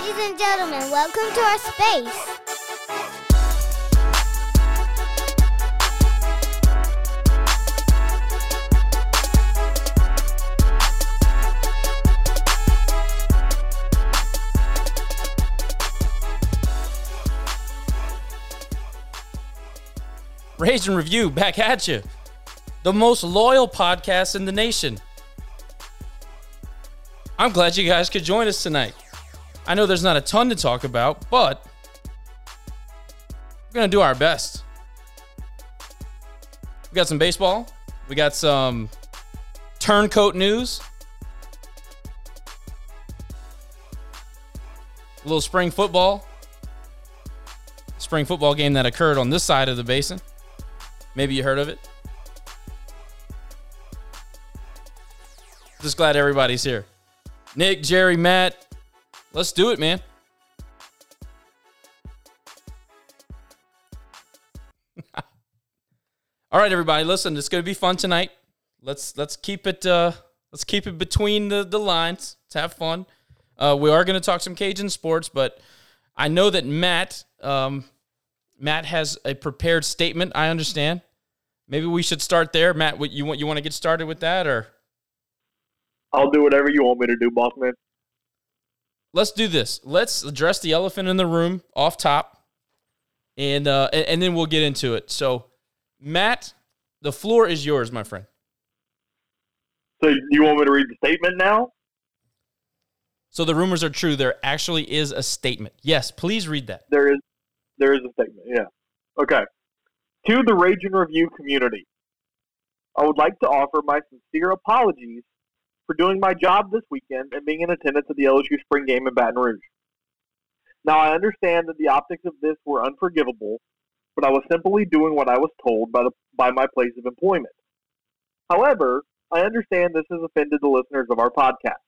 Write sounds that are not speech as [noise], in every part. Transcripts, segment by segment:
Ladies and gentlemen, welcome to our space. Rage and Review back at you. The most loyal podcast in the nation. I'm glad you guys could join us tonight. I know there's not a ton to talk about, but we're going to do our best. We got some baseball, we got some turncoat news, a little spring football, spring football game that occurred on this side of the basin. Maybe you heard of it. Just glad everybody's here. Nick, Jerry, Matt, let's do it, man. [laughs] All right, everybody, listen, it's gonna be fun tonight. Let's let's keep it uh let's keep it between the, the lines. Let's have fun. Uh, we are gonna talk some Cajun sports, but I know that Matt um Matt has a prepared statement. I understand. Maybe we should start there, Matt. What you want? You want to get started with that, or I'll do whatever you want me to do, boss man. Let's do this. Let's address the elephant in the room off top, and uh, and, and then we'll get into it. So, Matt, the floor is yours, my friend. So you want me to read the statement now? So the rumors are true. There actually is a statement. Yes, please read that. There is there is a statement, yeah. Okay. To the Rage and Review community, I would like to offer my sincere apologies for doing my job this weekend and being in attendance at the LSU spring game in Baton Rouge. Now I understand that the optics of this were unforgivable, but I was simply doing what I was told by the by my place of employment. However, I understand this has offended the listeners of our podcast.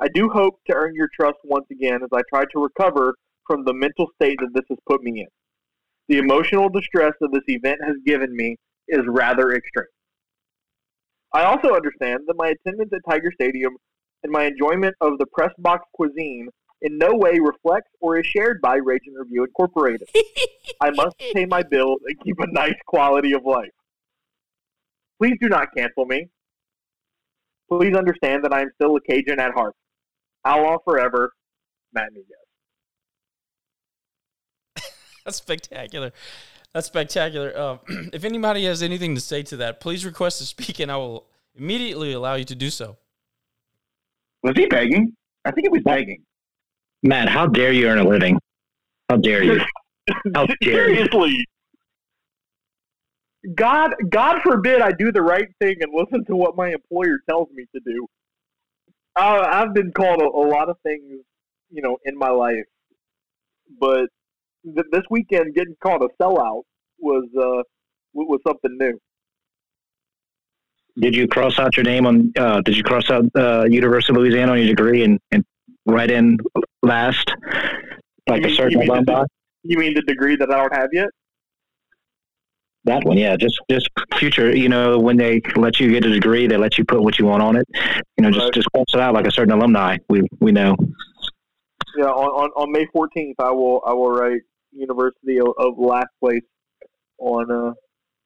I do hope to earn your trust once again as I try to recover from the mental state that this has put me in. The emotional distress that this event has given me is rather extreme. I also understand that my attendance at Tiger Stadium and my enjoyment of the press box cuisine in no way reflects or is shared by Rage and Review Incorporated. [laughs] I must pay my bills and keep a nice quality of life. Please do not cancel me. Please understand that I am still a Cajun at heart. Outlaw forever, Matt Miguez. [laughs] That's spectacular. That's spectacular. Um, [clears throat] if anybody has anything to say to that, please request to speak, and I will immediately allow you to do so. Was he begging? I think he was begging. Matt, how dare you earn a living? How dare you? How [laughs] dare you? Seriously. God, God forbid I do the right thing and listen to what my employer tells me to do. Uh, I've been called a, a lot of things, you know, in my life, but th- this weekend getting called a sellout was uh, was something new. Did you cross out your name on? Uh, did you cross out uh, University of Louisiana on your degree and, and write in last, like You a mean- certain you mean the- alumni? You mean the degree that I don't have yet? That one, yeah. Just just future. You know, when they let you get a degree, they let you put what you want on it. You know, just Right. just cross it out like a certain alumni. We we know. Yeah, on, on, on May fourteenth, I will I will write University of, of last place on uh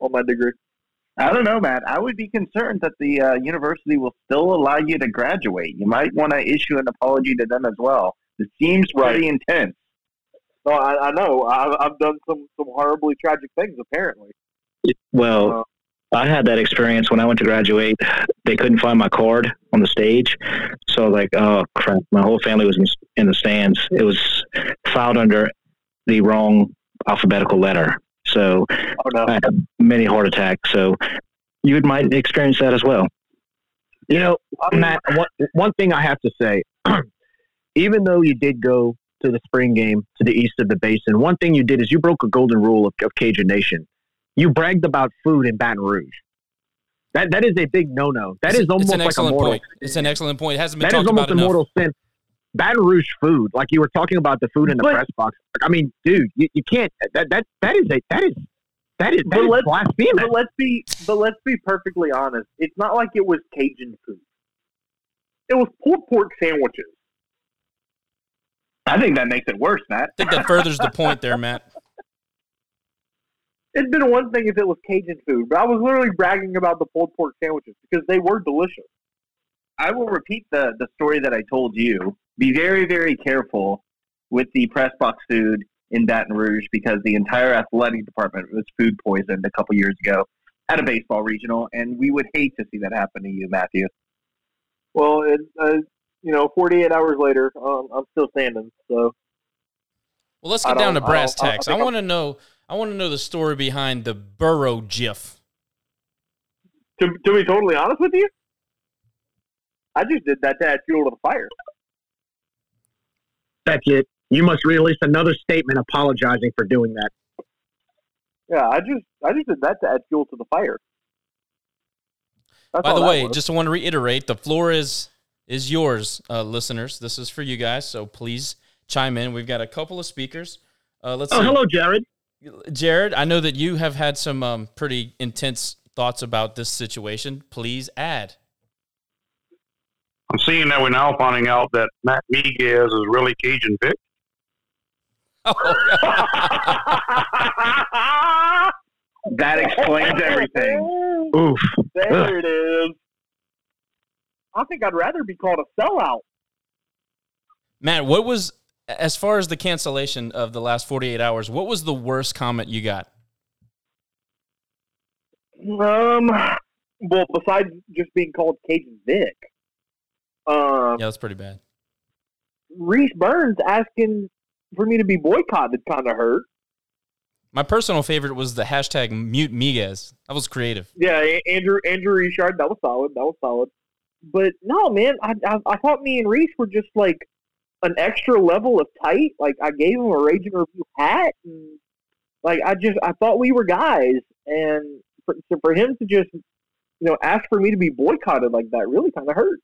on my degree. I don't know, Matt. I would be concerned that the uh, university will still allow you to graduate. You might want to issue an apology to them as well. It seems pretty intense. No, I, I know. I've, I've done some some horribly tragic things. Apparently, Well, I had that experience when I went to graduate. They couldn't find my card on the stage, so like, oh crap! My whole family was in, in the stands. It was filed under the wrong alphabetical letter, so oh no. I had many heart attacks. So you might experience that as well. You know, Matt, one, one thing I have to say, [clears throat] even though you did go to the spring game to the east of the basin, one thing you did is you broke a golden rule of, of Cajun Nation. You bragged about food in Baton Rouge. That that is a big no no. That It's- is almost it's an like a excellent mortal. point. It's an excellent point. It hasn't been That is talked almost about a enough. mortal sin. Baton Rouge food, like you were talking about the food in the But- press box. I mean, dude, you, you can't. That that that is a that is that is that But is let's- blasphemous. But let's be but let's be perfectly honest. It's not like it was Cajun food. It was pulled pork sandwiches. I think that makes it worse, Matt. I think that furthers the point there, Matt. It'd been one thing if it was Cajun food, but I was literally bragging about the pulled pork sandwiches because they were delicious. I will repeat the, the story that I told you. Be very, very careful with the press box food in Baton Rouge because the entire athletic department was food poisoned a couple years ago at a baseball regional, and we would hate to see that happen to you, Matthew. Well, it, uh, you know, 48 hours later, um, I'm still standing. So, Well, let's get down to brass don't- I- I tacks. I, want to know. I want to know the story behind the Burrow GIF. to, to be totally honest with you, I just did that to add fuel to the fire. Beckett, you must release another statement apologizing for doing that. Yeah, I just I just did that to add fuel to the fire. That's By the way, was. just want to reiterate, the floor is is yours, uh, listeners. This is for you guys, so please chime in. We've got a couple of speakers. Uh, let's Oh, see. hello, Jared. Jared. I know that you have had some um, pretty intense thoughts about this situation. Please add. I'm seeing that we're now finding out that Matt Miguez is really Cajun pick. [laughs] That explains everything. Oof. there it is. I think I'd rather be called a sellout. Matt, what was as far as the cancellation of the last 48 hours? What was the worst comment you got? Um, well, besides just being called Cajun Vic, um, Yeah, that's pretty bad. Reese Burns asking for me to be boycotted kind of hurt. My personal favorite was the hashtag mute Miguez. That was creative. Yeah, Andrew Andrew Richard, that was solid. That was solid. But no, man, I, I I thought me and Reese were just like an extra level of tight. Like I gave him a Raging Review hat, and like I just I thought we were guys, and for, so for him to just you know ask for me to be boycotted like that really kind of hurt.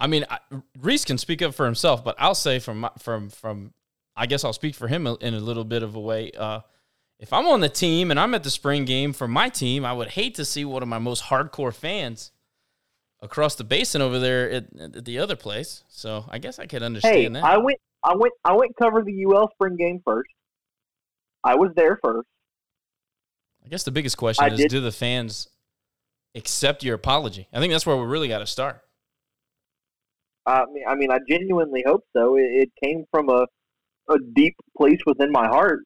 I mean, I, Reese can speak up for himself, but I'll say from my- from from I guess I'll speak for him in a little bit of a way. Uh, if I'm on the team and I'm at the spring game for my team, I would hate to see one of my most hardcore fans across the basin over there at, at the other place. So I guess I could understand Hey, that. I went I went I went cover the UL spring game first. I was there first. I guess the biggest question I is did- do the fans accept your apology? I think that's where we really got to start. I mean, I mean, I genuinely hope so. It, it came from a a deep place within my heart.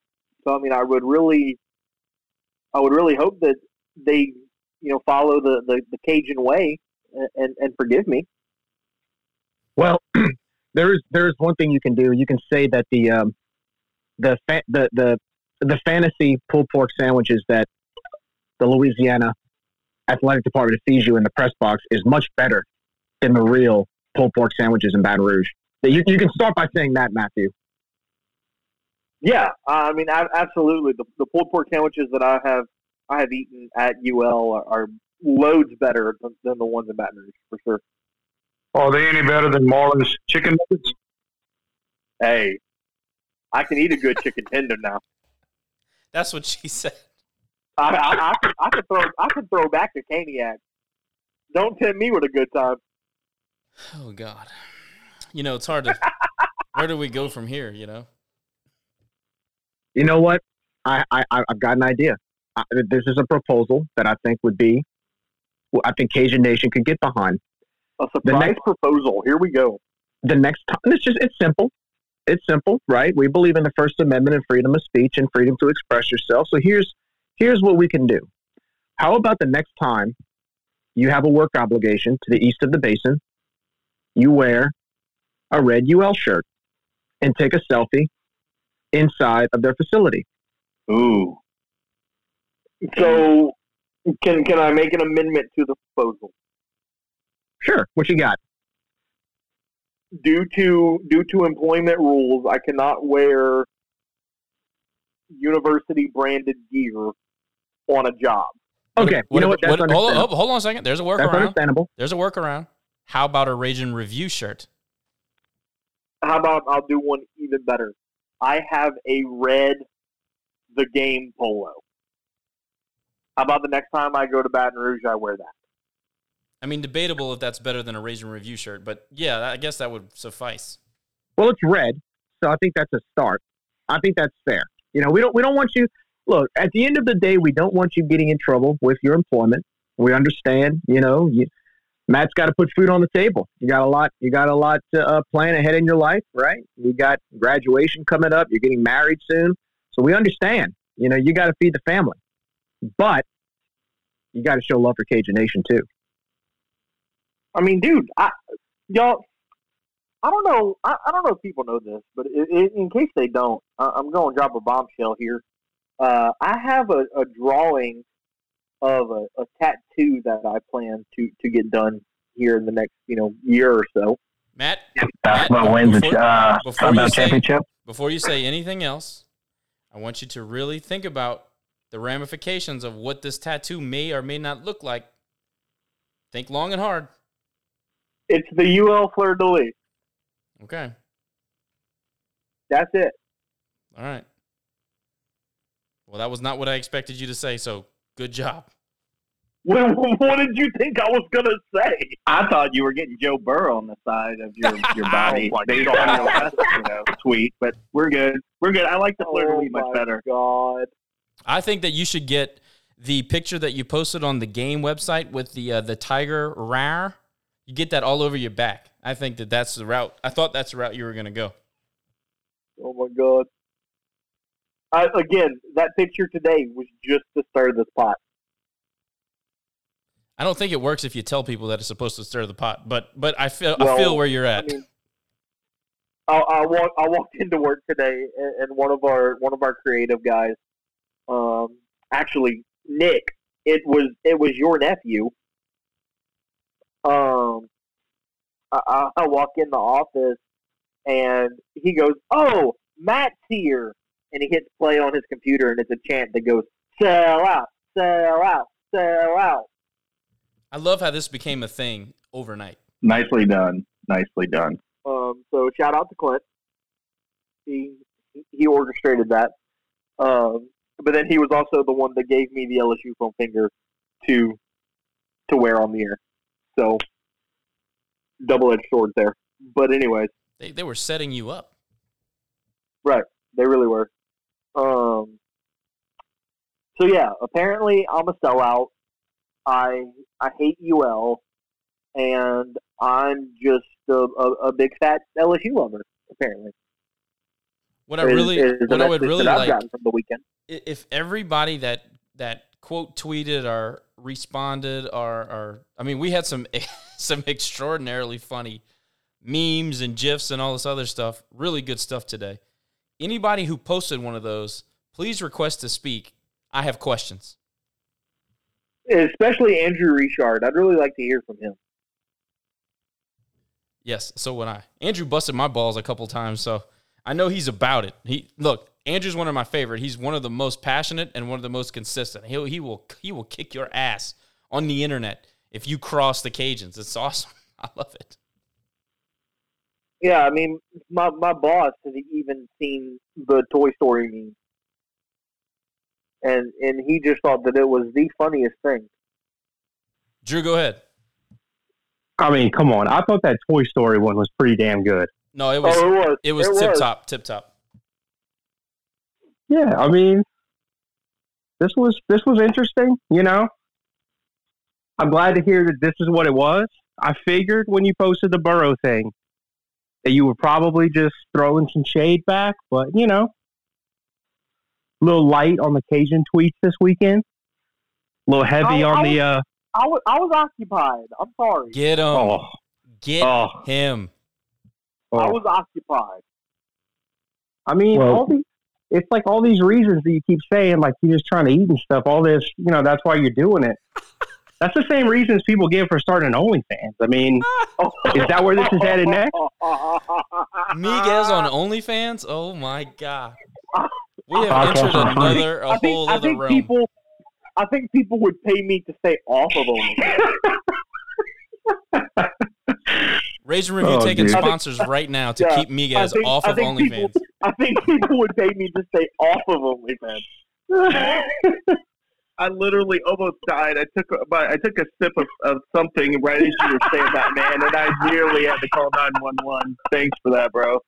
So, I mean, I would really, I would really hope that they, you know, follow the the, the Cajun way and, and forgive me. Well, [clears throat] there is there is one thing you can do. You can say that the um, the fa- the the the fantasy pulled pork sandwiches that the Louisiana athletic department feeds you in the press box is much better than the real pulled pork sandwiches in Baton Rouge. You, you can start by saying that, Matthew. Yeah, I mean, a- absolutely. The, the pulled pork sandwiches that I have I have eaten at UL are, are loads better than, than the ones in Baton Rouge for sure. Are they any better than Marlins chicken nuggets? Hey, I can eat a good chicken tender now. That's what she said. I, I, I, could, I could throw I could throw back the caniac. Don't tempt me with a good time. Oh God, you know it's hard to. [laughs] where do we go from here? You know. You know what? I, I I- I've got an idea. I, this is a proposal that I think would be, well, I think Cajun Nation could get behind. A surprise next- proposal. Here we go. the next time it's just it's simple it's simple right we believe in the first amendment and freedom of speech and freedom to express yourself so here's here's what we can do how about the next time you have a work obligation to the east of the basin you wear a red ul shirt and take a selfie inside of their facility Ooh. So, can can I make an amendment to the proposal? sure what you got Due to due to employment rules, I cannot wear university branded gear on a job. okay you know what that's hold, on, hold on a second. There's a that's workaround. understandable There's a workaround. How about a Raging Review shirt? How about I'll do one even better? I have a red the game polo. How about the next time I go to Baton Rouge, I wear that? I mean, debatable if that's better than a Raging Review shirt, but yeah, I guess that would suffice. Well, it's red, so I think that's a start. I think that's fair. You know, we don't we don't want you. Look, at the end of the day, we don't want you getting in trouble with your employment. We understand. You know, you, Matt's got to put food on the table. You got a lot. You got a lot to uh, plan ahead in your life, right? You got graduation coming up. You're getting married soon, so we understand. You know, you got to feed the family, but you got to show love for Cajun Nation too. I mean, dude, I, y'all, I don't know. I, I don't know if people know this, but i i in case they don't, I, I'm going to drop a bombshell here. Uh, I have a, a drawing of a, a tattoo that I plan to to get done here in the next you know year or so. Matt, Basketball Matt, wins before- the uh, before you say- championship. before you say anything else, I want you to really think about the ramifications of what this tattoo may or may not look like. Think long and hard. It's the UL Fleur de Lis. Okay. That's it. All right. Well, that was not what I expected you to say, so good job. What, [laughs] what did you think I was gonna say? I thought you were getting Joe Burrow on the side of your, your [laughs] body Oh my based on your last you know, tweet, but we're good. We're good. I like the fleur de Oh lis much better. God. I think that you should get the picture that you posted on the game website with the uh, the tiger rar. You get that all over your back. I think that that's the route. I thought that's the route you were going to go. Oh my God. I, again, that picture today was just to stir this pot. I don't think it works if you tell people that it's supposed to stir the pot, but but I feel I feel where you're I at. mean, I, I walk, I walked into work today, and, and one of our one of our creative guys, um, actually Nick, it was it was your nephew. Um, I, I, I walk in the office, and he goes, "Oh, Matt's here," and he hits play on his computer, and it's a chant that goes, "Sell out, sell out, sell out." I love how this became a thing overnight. Nicely done. Nicely done. Um, so shout out to Clint. He he orchestrated that. Um, but then he was also the one that gave me the LSU foam finger to to wear on the air. So double edged sword there. But anyways, They they were setting you up. right, they really were. Um, so yeah, apparently I'm a sellout. I I hate UL, and I'm just a, a, a big fat LSU lover. Apparently, What I really is the what I would really like from the weekend. if everybody that that quote tweeted or responded or or I mean we had some [laughs] some extraordinarily funny memes and gifs and all this other stuff. Really good stuff today. Anybody who posted one of those, please request to speak. I have questions. especially Andrew Richard. I'd really like to hear from him. Yes, so would I. Andrew busted my balls a couple times, so I know he's about it. He look, Andrew's one of my favorite. He's one of the most passionate and one of the most consistent. He'll he will he will kick your ass on the internet if you cross the Cajuns. It's awesome. [laughs] I love it. Yeah, I mean, my my boss has even seen the Toy Story meme, and and he just thought that it was the funniest thing. Drew, go ahead. I mean, come on. I thought that Toy Story one was pretty damn good. No, it was oh, it was. it was tip top, tip top. Yeah, I mean, this was this was interesting. You know, I'm glad to hear that this is what it was. I figured when you posted the Burrow thing that you were probably just throwing some shade back, but you know, a little light on the Cajun tweets this weekend. A little heavy I- on I the uh I was I was occupied. I'm sorry. Get him. oh Get oh, him. oh. I was occupied. I mean, Well- all the, it's like all these reasons that you keep saying, like you're just trying to eat and stuff. All this, you know, that's why you're doing it. [laughs] That's the same reasons people give for starting OnlyFans. I mean, [laughs] oh, Is that where this is headed next? Miguel's on OnlyFans. Oh my god. We have Podcast entered for free. another a I think whole I other think realm. people I think people would pay me to stay off of [laughs] OnlyFans. Raise and review Oh, taking dude. sponsors right now to Yeah, keep Miguez I think- off I of think people- OnlyFans. I think people would pay me to stay off of OnlyFans. [laughs] I literally almost died. I took a, but I took a sip of, of something right as you were saying that, man, and I nearly had to call nine one one. Thanks for that, bro.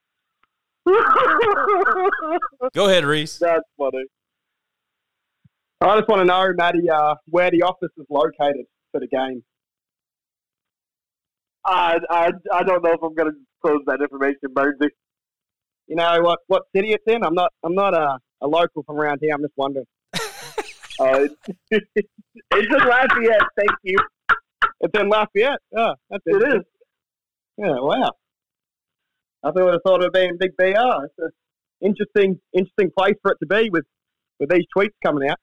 Go ahead, Reese. That's funny. I just want to know, Matty, uh, where the office is located for the game. I, I, I don't know if I'm going to close that information, Bernsey. You know what? What city it's in? I'm not. I'm not a, a local from around here. I'm just wondering. Uh, [laughs] it's in Lafayette. Thank you. It's in Lafayette. Oh, that's It is. Yeah. Wow. I thought would have thought it would be in Big BR. It's an interesting, interesting place for it to be with with these tweets coming out.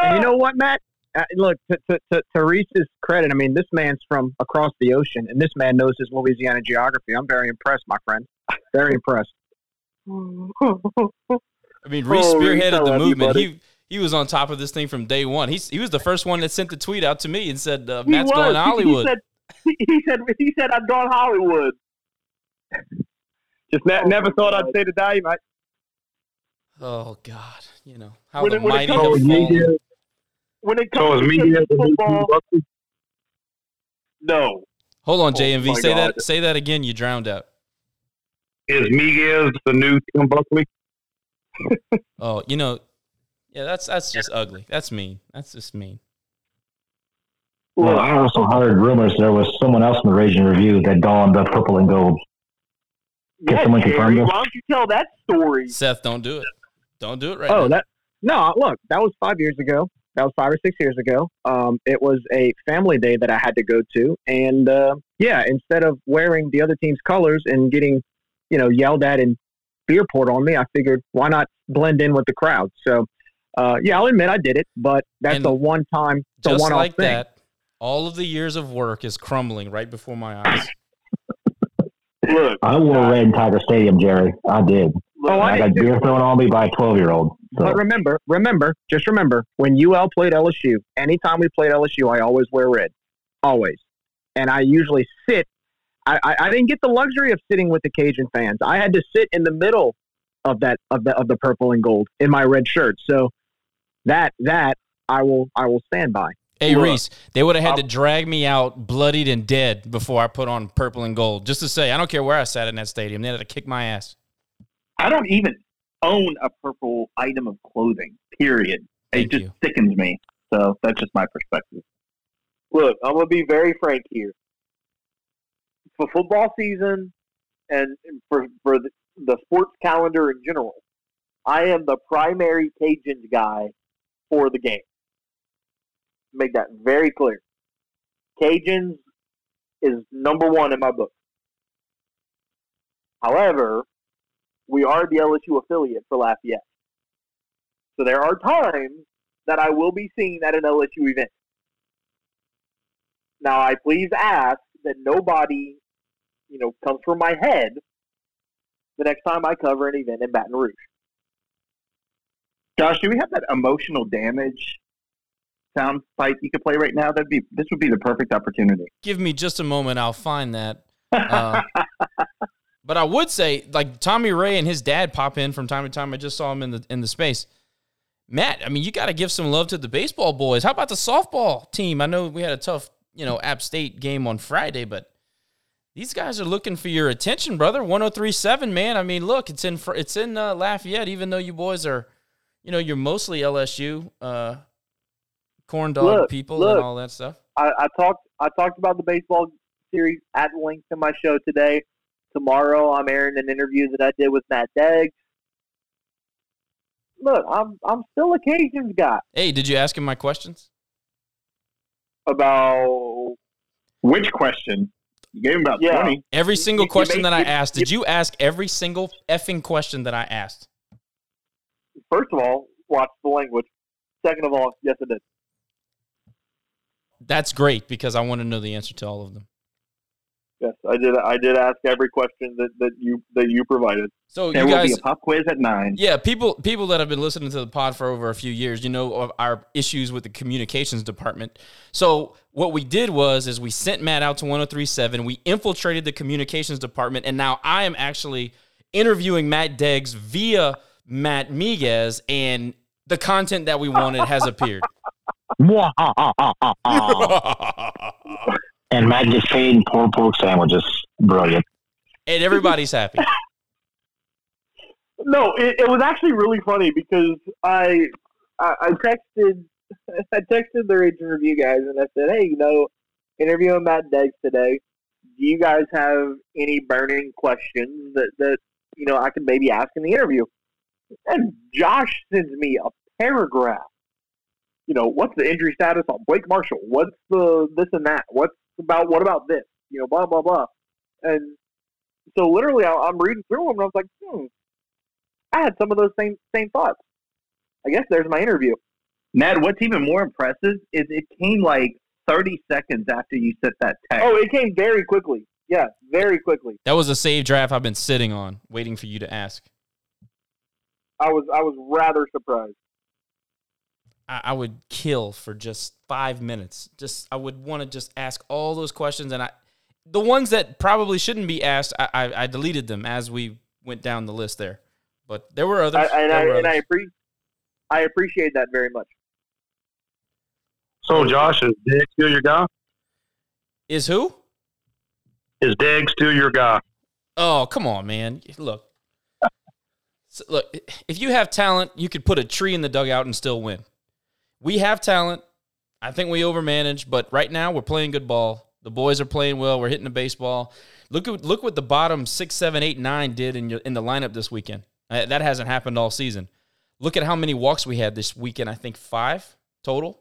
And [laughs] you know what, Matt? Uh, look, to, to, to, to Reese's credit, I mean, this man's from across the ocean, and this man knows his Louisiana geography. I'm very impressed, my friend. Very impressed. [laughs] I mean, Reese Oh, spearheaded the love you, movement. he he was on top of this thing from day one. He's he was the first one that sent the tweet out to me and said uh, He Matt's was. going to He- Hollywood. He said, he said, he said, I'm going Hollywood. Just ne- Oh, never thought God. I'd see the day, mate. oh God, you know how When the it- when it comes have to fallen. When it comes is to media Texas football, no. Hold on, Oh, JMV. my Say God. that. Say that again. You drowned out. Is Miguez the new Tim Buckley? Oh, you know, yeah. That's that's just ugly. That's mean. That's just mean. Well, I also heard rumors there was someone else in the Raging Review that donned the purple and gold. Can Yeah, someone confirm Jerry, this? why don't you tell that story? Seth, don't do it. Don't do it right Oh, now. that no. Look, that was five years ago. That was five or six years ago. Um, it was a family day that I had to go to, and uh, yeah, instead of wearing the other team's colors and getting, you know, yelled at and beer poured on me, I figured why not blend in with the crowd. So, uh, yeah, I'll admit I did it, but that's And a one-time, it's a Just one-off like thing. that, all of the years of work is crumbling right before my eyes. Look, I wore red in Tiger Stadium, Jerry. I did. Oh, I I got did too. beer thrown on me by a 12 year old. So But remember, remember, just remember, when UL played LSU, anytime we played LSU, I always wear red, always, and I usually sit. I, I, I didn't get the luxury of sitting with the Cajun fans. I had to sit in the middle of that of the of the purple and gold in my red shirt. So that that I will I will stand by. Hey Look, Reese, they would have had to I'm- drag me out bloodied and dead before I put on purple and gold. Just to say, I don't care where I sat in that stadium. They had to kick my ass. I don't even own a purple item of clothing. Period. Thank it just you. sickens me. So that's just my perspective. look, I'm gonna be very frank here. For football season and for for the, sports calendar in general, I am the primary Cajuns guy for the game. Make that very clear. Cajuns is number one in my book. However, we are the LSU affiliate for Lafayette. So there are times that I will be seen at an LSU event. Now, I please ask that nobody, you know, comes from my head the next time I cover an event in Baton Rouge. Josh, do we have that emotional damage sound bite you could play right now? That'd be this would be the perfect opportunity. Give me just a moment. I'll find that. [laughs] Uh, but I would say, like Tommy Ray and his dad pop in from time to time. I just saw him in the in the space. Matt, I mean, you got to give some love to the baseball boys. How about the softball team? I know we had a tough, you know, App State game on Friday, but these guys are looking for your attention, brother. 1037, man. I mean, look, it's in Fr- it's in uh, Lafayette. Even though you boys are, you know, you're mostly LSU, uh, corn dog Look, people look. and all that stuff. I, I talked I talked about the baseball series at length in my show today. Tomorrow, I'm airing an interview that I did with Matt Deggs. Look, I'm I'm still a Cajuns guy. Hey, did you ask him my questions? About Which question? You gave him about Yeah. twenty. Every single question make- that I you- asked, did you ask every single effing question that I asked? first of all, watch the language. Second of all, yes, I did. That's great because I want to know the answer to all of them. Yes, I did. I did ask every question that, that you that you provided. So There you will guys, be a pop quiz at nine. yeah, people people that have been listening to the pod for over a few years, you know of our issues with the communications department. So what we did was is we sent Matt out to 1037. We infiltrated the communications department, and now I am actually interviewing Matt Deggs via Matt Miguez, and the content that we wanted has appeared. [laughs] [laughs] [laughs] and Matt gets paid in pulled pork sandwiches. Brilliant. and everybody's happy. [laughs] No, it, it was actually really funny because I I, I texted [laughs] I texted the Rage and Review guys and I said, hey, you know, interviewing Matt Deggs today. Do you guys have any burning questions that that you know I could maybe ask in the interview? And Josh sends me a paragraph. You know, what's the injury status on Blake Marshall? What's the this and that? What's about what about this? You know, blah blah blah. And so literally, I, I'm reading through them and I was like, hmm, I had some of those same same thoughts. I guess there's my interview. Ned, what's even more impressive is it came like 30 seconds after you sent that text. Oh, it came very quickly. Yeah, very quickly. That was a save draft I've been sitting on, waiting for you to ask. I was I was rather surprised. I, I would kill for just five minutes. Just I would want to just ask all those questions, and I, the ones that probably shouldn't be asked, I, I, I deleted them as we went down the list there. But there were others. I, and I were and I others. appreciate I appreciate that very much. So, Josh, is Diggs still your guy? Is who? Is Diggs still your guy? Oh, come on, man. Look. [laughs] So, look, if you have talent, you could put a tree in the dugout and still win. We have talent. I think we overmanage, but right now we're playing good ball. The boys are playing well. We're hitting the baseball. Look at look what the bottom six, seven, eight, nine did in your, in the lineup this weekend. Uh, that hasn't happened all season. Look at how many walks we had this weekend. I think five total.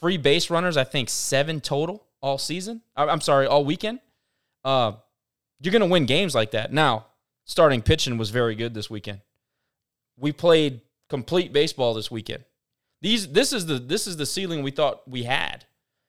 Free base runners, I think seven total all season. I- I'm sorry, all weekend. Uh, you're to win games like that. Now, starting pitching was very good this weekend. We played complete baseball this weekend. These this is the this is the ceiling we thought we had.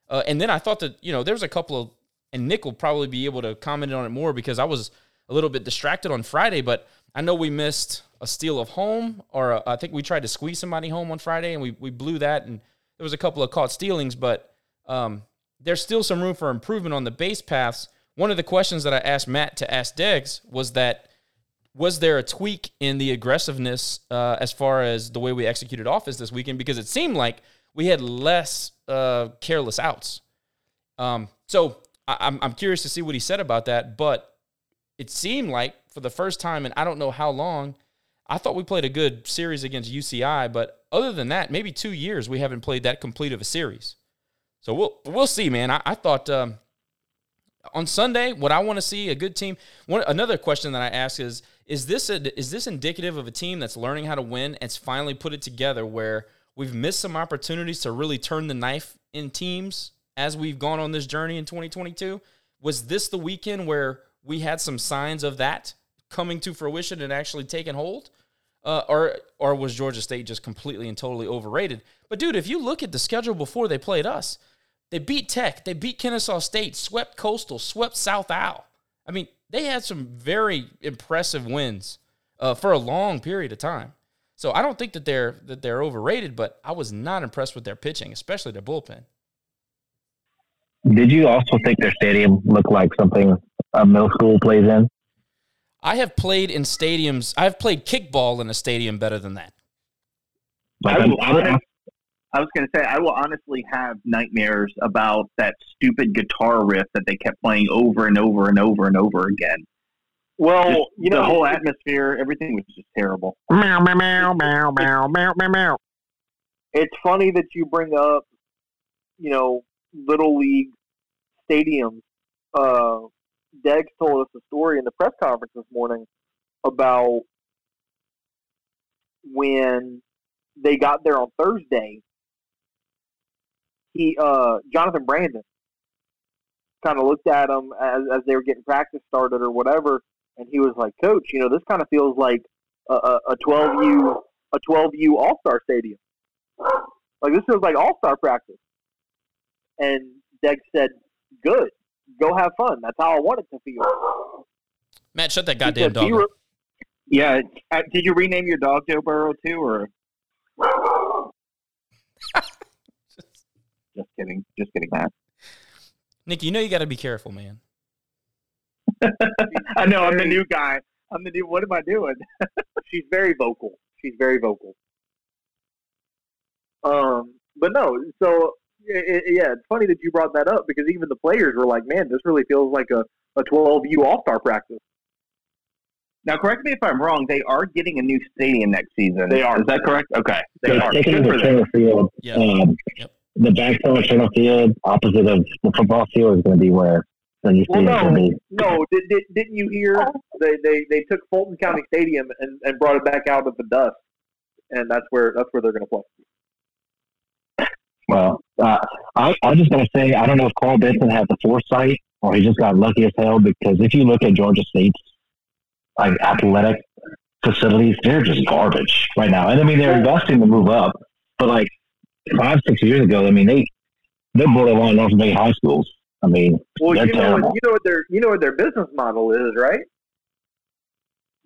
Uh, and then I thought that, you know, there's a couple of and Nick will probably be able to comment on it more because I was a little bit distracted on Friday, but I know we missed a steal of home or a, I think we tried to squeeze somebody home on Friday and we we blew that and there was a couple of caught stealings, but um, there's still some room for improvement on the base paths. One of the questions that I asked Matt to ask Deggs was that was there a tweak in the aggressiveness uh, as far as the way we executed offense this weekend? Because it seemed like we had less uh, careless outs. Um, so I, I'm, I'm curious to see what he said about that. But it seemed like for the first time, and I don't know how long, I thought we played a good series against UCI. But other than that, maybe two years we haven't played that complete of a series. So we'll we'll see, man. I, I thought um, on Sunday, what I want to see a good team. One another question that I ask is: Is this a, is this indicative of a team that's learning how to win? It's finally put it together where we've missed some opportunities to really turn the knife in teams as we've gone on this journey in 2022. Was this the weekend where we had some signs of that coming to fruition and actually taking hold? Uh, or or was Georgia State just completely and totally overrated? But dude, if you look at the schedule before they played us, they beat Tech, they beat Kennesaw State, swept Coastal, swept South Al. I mean, they had some very impressive wins uh, for a long period of time. So I don't think that they're that they're overrated, but I was not impressed with their pitching, especially their bullpen. Did you also think their stadium looked like something a middle school plays in? I have played in stadiums. I've played kickball in a stadium better than that. Like, I, I'm- I'm- honest- I was going to say, I will honestly have nightmares about that stupid guitar riff that they kept playing over and over and over and over again. Well, Just you know, the whole atmosphere, everything was just terrible. Meow, meow, meow, meow, meow, meow, meow, meow. it's funny that you bring up, you know, little league stadiums. Uh, Deggs told us a story in the press conference this morning about when they got there on Thursday. He, uh, Jonathan Brandon, kind of looked at him as, as they were getting practice started or whatever, and he was like, "Coach, you know, this kind of feels like a, a, a 12U a 12U All Star Stadium." Like this feels like all star practice. And Deggs said, "Good, go have fun. That's how I want it to feel." Matt, shut that goddamn said, dog. Re- Yeah. Uh, did you rename your dog Joe Burrow too, or? Just kidding. Just kidding, Matt. Nick, you know you got to be careful, man. [laughs] I know. I'm the new guy. I'm the new. What am I doing? [laughs] She's very vocal. She's very vocal. Um, but no. So i i yeah, it's funny that you brought that up because even the players were like, "Man, this really feels like a a 12U All Star practice." Now, correct me if I'm wrong. They are getting a new stadium next season. They are. Is that correct? Okay. They They're are. taking Good the for them. Turner Field. Yeah. Um, Yep. The backstone of Turner Field, opposite of the football field, is going to be where the new Well, no, going be. no. Did, did, didn't you hear they, they, they took Fulton County Stadium and, and brought it back out of the dust, and that's where that's where they're going to play. Well, uh, I, I was just going to say, I don't know if Carl Benson had the foresight or he just got lucky as hell because if you look at Georgia State's like athletic facilities, they're just garbage right now. And I mean, they're investing to move up, but like five, six years ago, I mean, they they're borderline North Bay high schools. I mean, Well, you know terrible. you know what their you know what their business model is, right?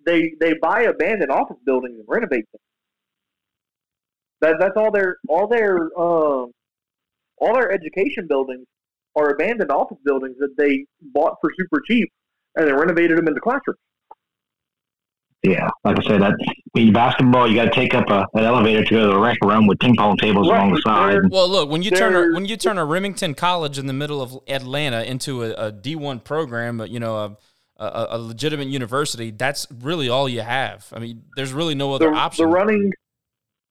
They they buy abandoned office buildings and renovate them. That that's all their all their um all their education buildings are abandoned office buildings that they bought for super cheap and then renovated them into classrooms. Yeah, like I said, that I mean, basketball, you got to take up a, an elevator to go to the rec room with ping pong tables Right, along the side. Well, look when you turn a, when you turn a Remington College in the middle of Atlanta into a, a D one program, you know, a, a, a legitimate university. That's really all you have. I mean, there's really no other the, option. the running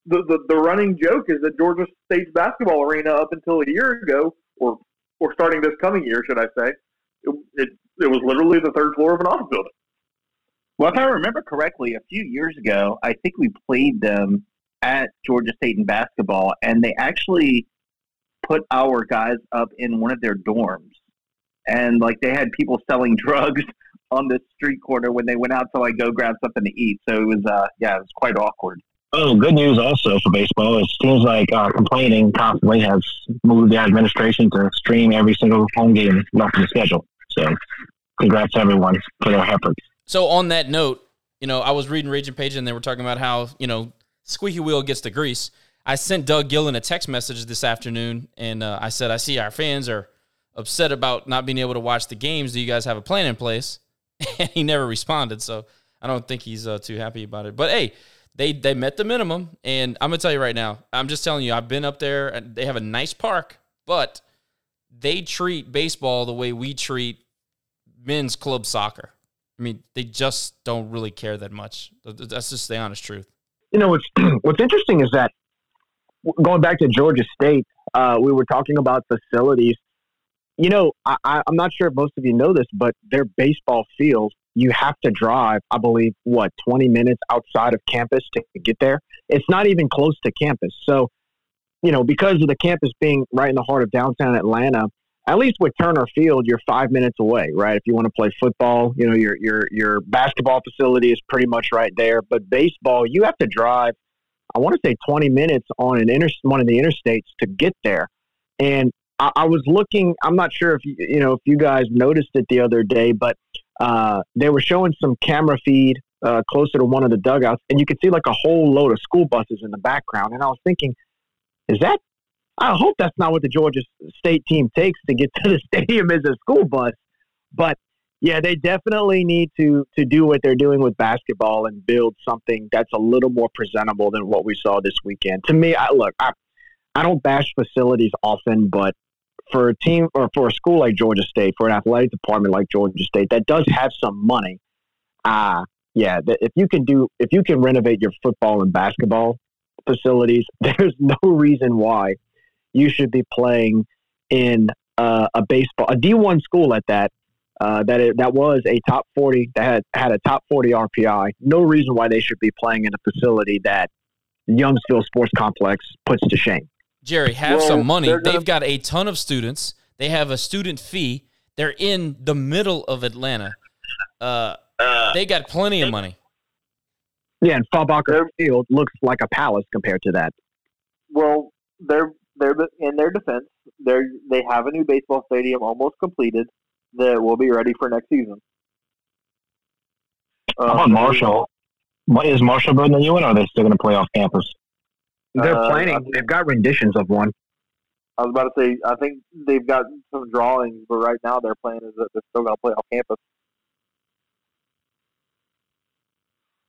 the, the the running joke is that Georgia State's basketball arena up until a year ago, or or starting this coming year, should I say, it, it, it was literally the third floor of an office building. Well, if I remember correctly, a few years ago, I think we played them at Georgia State in basketball, and they actually put our guys up in one of their dorms, and like they had people selling [laughs] drugs on the street corner when they went out to like go grab something to eat. So it was, uh, yeah, it was quite awkward. Oh, good news also for baseball. It seems like uh, complaining constantly has moved the administration to stream every single home game left in the schedule. So, congrats everyone for their efforts. So on that note, you know, I was reading Raging Page and they were talking about how, you know, squeaky wheel gets the grease. I sent Doug Gillen a text message this afternoon and uh, I said, I see our fans are upset about not being able to watch the games. Do you guys have a plan in place? [laughs] And he never responded. So I don't think he's uh, too happy about it. But hey, they, they met the minimum. And I'm going to tell you right now, I'm just telling you, I've been up there and they have a nice park, but they treat baseball the way we treat men's club soccer. I mean, they just don't really care that much. Th- th- That's just the honest truth. you know what's [clears throat] what's interesting is that going back to Georgia State, uh, we were talking about facilities. You know, I, I'm not sure if most of you know this, but their baseball field, you have to drive, I believe, what 20 minutes outside of campus to get there. It's not even close to campus. So, you know, because of the campus being right in the heart of downtown Atlanta, at least with Turner Field, you're five minutes away, right? If you want to play football, you know, your your your basketball facility is pretty much right there. But baseball, you have to drive. I want to say 20 minutes on an inter one of the interstates to get there. And I, I was looking. I'm not sure if you you know if you guys noticed it the other day, but uh, they were showing some camera feed uh, closer to one of the dugouts, and you could see like a whole load of school buses in the background. And I was thinking, is that I hope that's not what the Georgia State team takes to get to the [laughs] stadium as a school bus. But yeah, they definitely need to to do what they're doing with basketball and build something that's a little more presentable than what we saw this weekend. To me, I look, I, I don't bash facilities often, but for a team or for a school like Georgia State, for an athletic department like Georgia State that does have some money, uh yeah, if you can do if you can renovate your football and basketball facilities, [laughs] there's no reason why you should be playing in uh, a baseball, a D1 school at that. Uh, that it, that was a top 40 that had had a top 40 RPI. No reason why they should be playing in a facility that Youngsville Sports Complex puts to shame. Jerry, have Well, some money. they're gonna- They've got a ton of students. They have a student fee. They're in the middle of Atlanta. Uh, they got plenty of money. Yeah, and Fallbacher Field looks like a palace compared to that. Well, they're they're in their defense. They they have a new baseball stadium almost completed that will be ready for next season. How about Um, Marshall? What is Marshall building a new one, or are they still going to play off campus? They're Uh, planning. They've got renditions of one. I was about to say, I think they've got some drawings, but right now their plan is that they're still going to play off campus.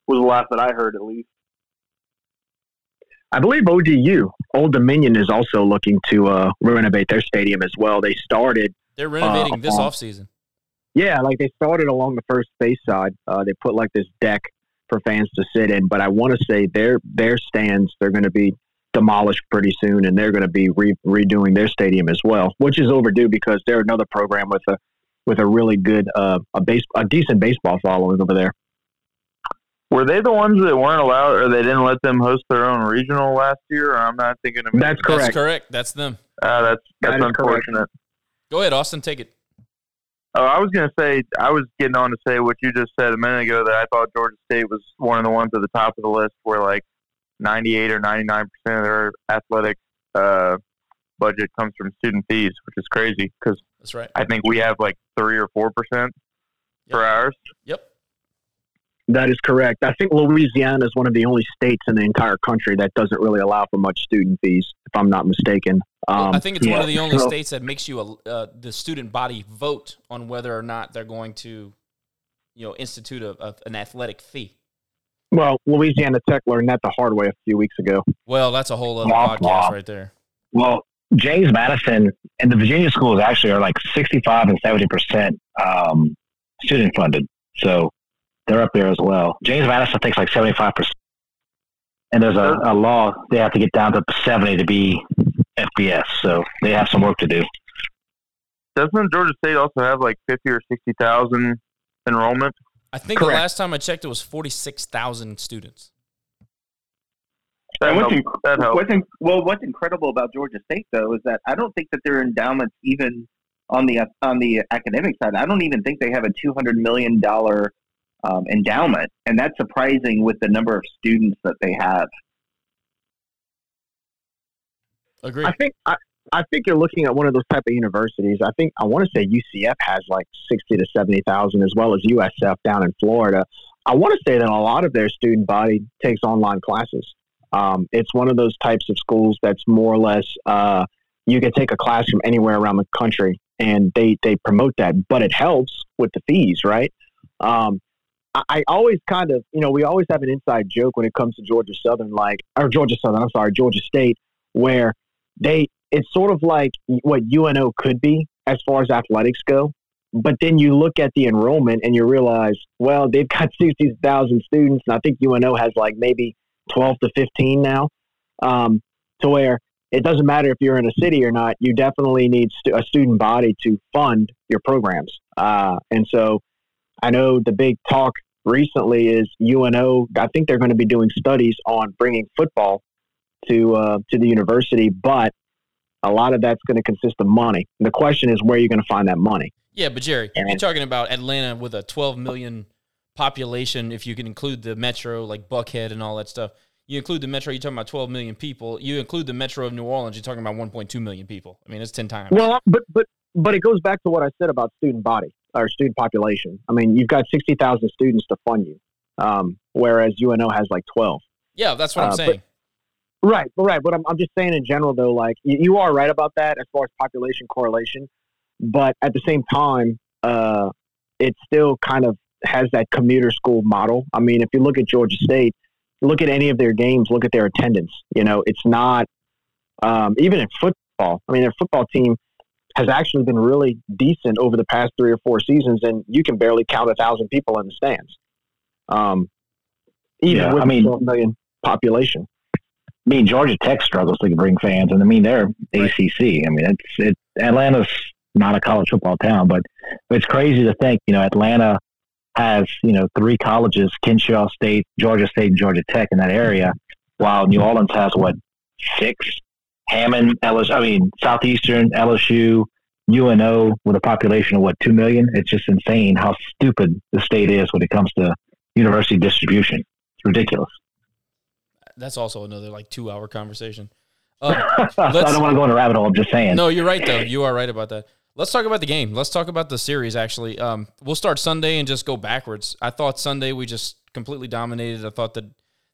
Was the last that I heard, at least. I believe ODU, Old Dominion, is also looking to uh, renovate their stadium as well. They started They're renovating Uh, this uh, offseason. Yeah, like they started along the first base side. Uh, they put like this deck for fans to sit in, but I want to say their their stands they're going to be demolished pretty soon, and they're going to be re- redoing their stadium as well, which is overdue because they're another program with a with a really good uh, a base a decent baseball following over there. Were they the ones that weren't allowed, or they didn't let them host their own regional last year? Or I'm not thinking of. That's correct. That's correct. That's them. Uh, that's that's That is correct. unfortunate. Go ahead, Austin. Take it. Oh, I was gonna say I was getting on to say what you just said a minute ago that I thought Georgia State was one of the ones at the top of the list where like 98 or 99 percent of their athletic uh, budget comes from student fees, which is crazy because That's right. I think we have like three or four percent for Yep. ours. Yep. That is correct. I think Louisiana is one of the only states in the entire country that doesn't really allow for much student fees, if I'm not mistaken. Um, I think it's one of the only [laughs] so- states that makes you a, uh, the student body vote on whether or not they're going to, you know, institute a, a, an athletic fee. Well, Louisiana Tech learned that the hard way a few weeks ago. Well, that's a whole other podcast right there. Well, James Madison and the Virginia schools actually are like 65 and 70% um, student funded. So they're up there as well. James Madison takes like 75%. And there's a, a law, they have to get down to 70 to be FBS. So they have some work to do. Doesn't Georgia State also have like 50 or 60 thousand enrollment? I think the last time I checked, it was forty six thousand students. That And what's, helps. inc- that helps. what's in- well, what's incredible about Georgia State though is that I don't think that their endowments even on the on the academic side. I don't even think they have a two hundred million dollar um, endowment, and that's surprising with the number of students that they have. Agreed. I think I, I think you're looking at one of those type of universities. I think I want to say UCF has like sixty to seventy thousand, as well as USF down in Florida. I want to say that a lot of their student body takes online classes. Um, it's one of those types of schools that's more or less uh, you can take a class from anywhere around the country, and they they promote that. But it helps with the fees, right? Um, I, always kind of you know we always have an inside joke when it comes to Georgia Southern, like or Georgia Southern. I'm sorry, Georgia State, where they it's sort of like what UNO could be as far as athletics go. But then you look at the enrollment and you realize, well, they've got [laughs] 60,000 students, and I think UNO has like maybe 12 to 15 now. Um, to where it doesn't matter if you're in a city or not, you definitely need a student body to fund your programs. Uh, and so I know the big talk recently is UNO. I think they're going to be doing studies on bringing football to uh, to the university, but a lot of that's going to consist of money. And the question is where are you're going to find that money. yeah, but Jerry, And- you're talking about Atlanta with a twelve million population. If you can include the metro, like Buckhead and all that stuff, you include the metro. You're talking about twelve million people. You include the metro of New Orleans. You're talking about one point two million people. I mean, it's ten times. Well, but but but it goes back to what I said about student body or student population. I mean, you've got sixty thousand students to fund you, um, whereas UNO has like twelve. yeah, that's what I'm uh, but- saying. Right, right. But I'm, I'm just saying in general, though, like you, you are right about that as far as population correlation. But at the same time, uh, it still kind of has that commuter school model. I mean, if you look at Georgia State, look at any of their games, look at their attendance. You know, it's not um, even in football. I mean, their football team has actually been really decent over the past three or four seasons, and you can barely count a thousand people in the stands. Um, even Yeah, with I mean- a 12 million population. I mean, Georgia Tech struggles to bring fans, and I mean they're ACC. I mean, it's it. Atlanta's not a college football town, but it's crazy to think. You know, Atlanta has you know three colleges: Kennesaw State, Georgia State, and Georgia Tech in that area, while New Orleans has what six? Hammond, LSU. I mean, Southeastern, LSU, UNO, with a population of what two million. It's just insane how stupid the state is when it comes to university distribution. It's ridiculous. That's also another like two hour conversation. Uh, [laughs] I don't want to go in a rabbit hole. I'm just saying. no, you're right though. You are right about that. Let's talk about the game. Let's talk about the series. Actually, um, we'll start Sunday and just go backwards. I thought Sunday we just completely dominated. I thought that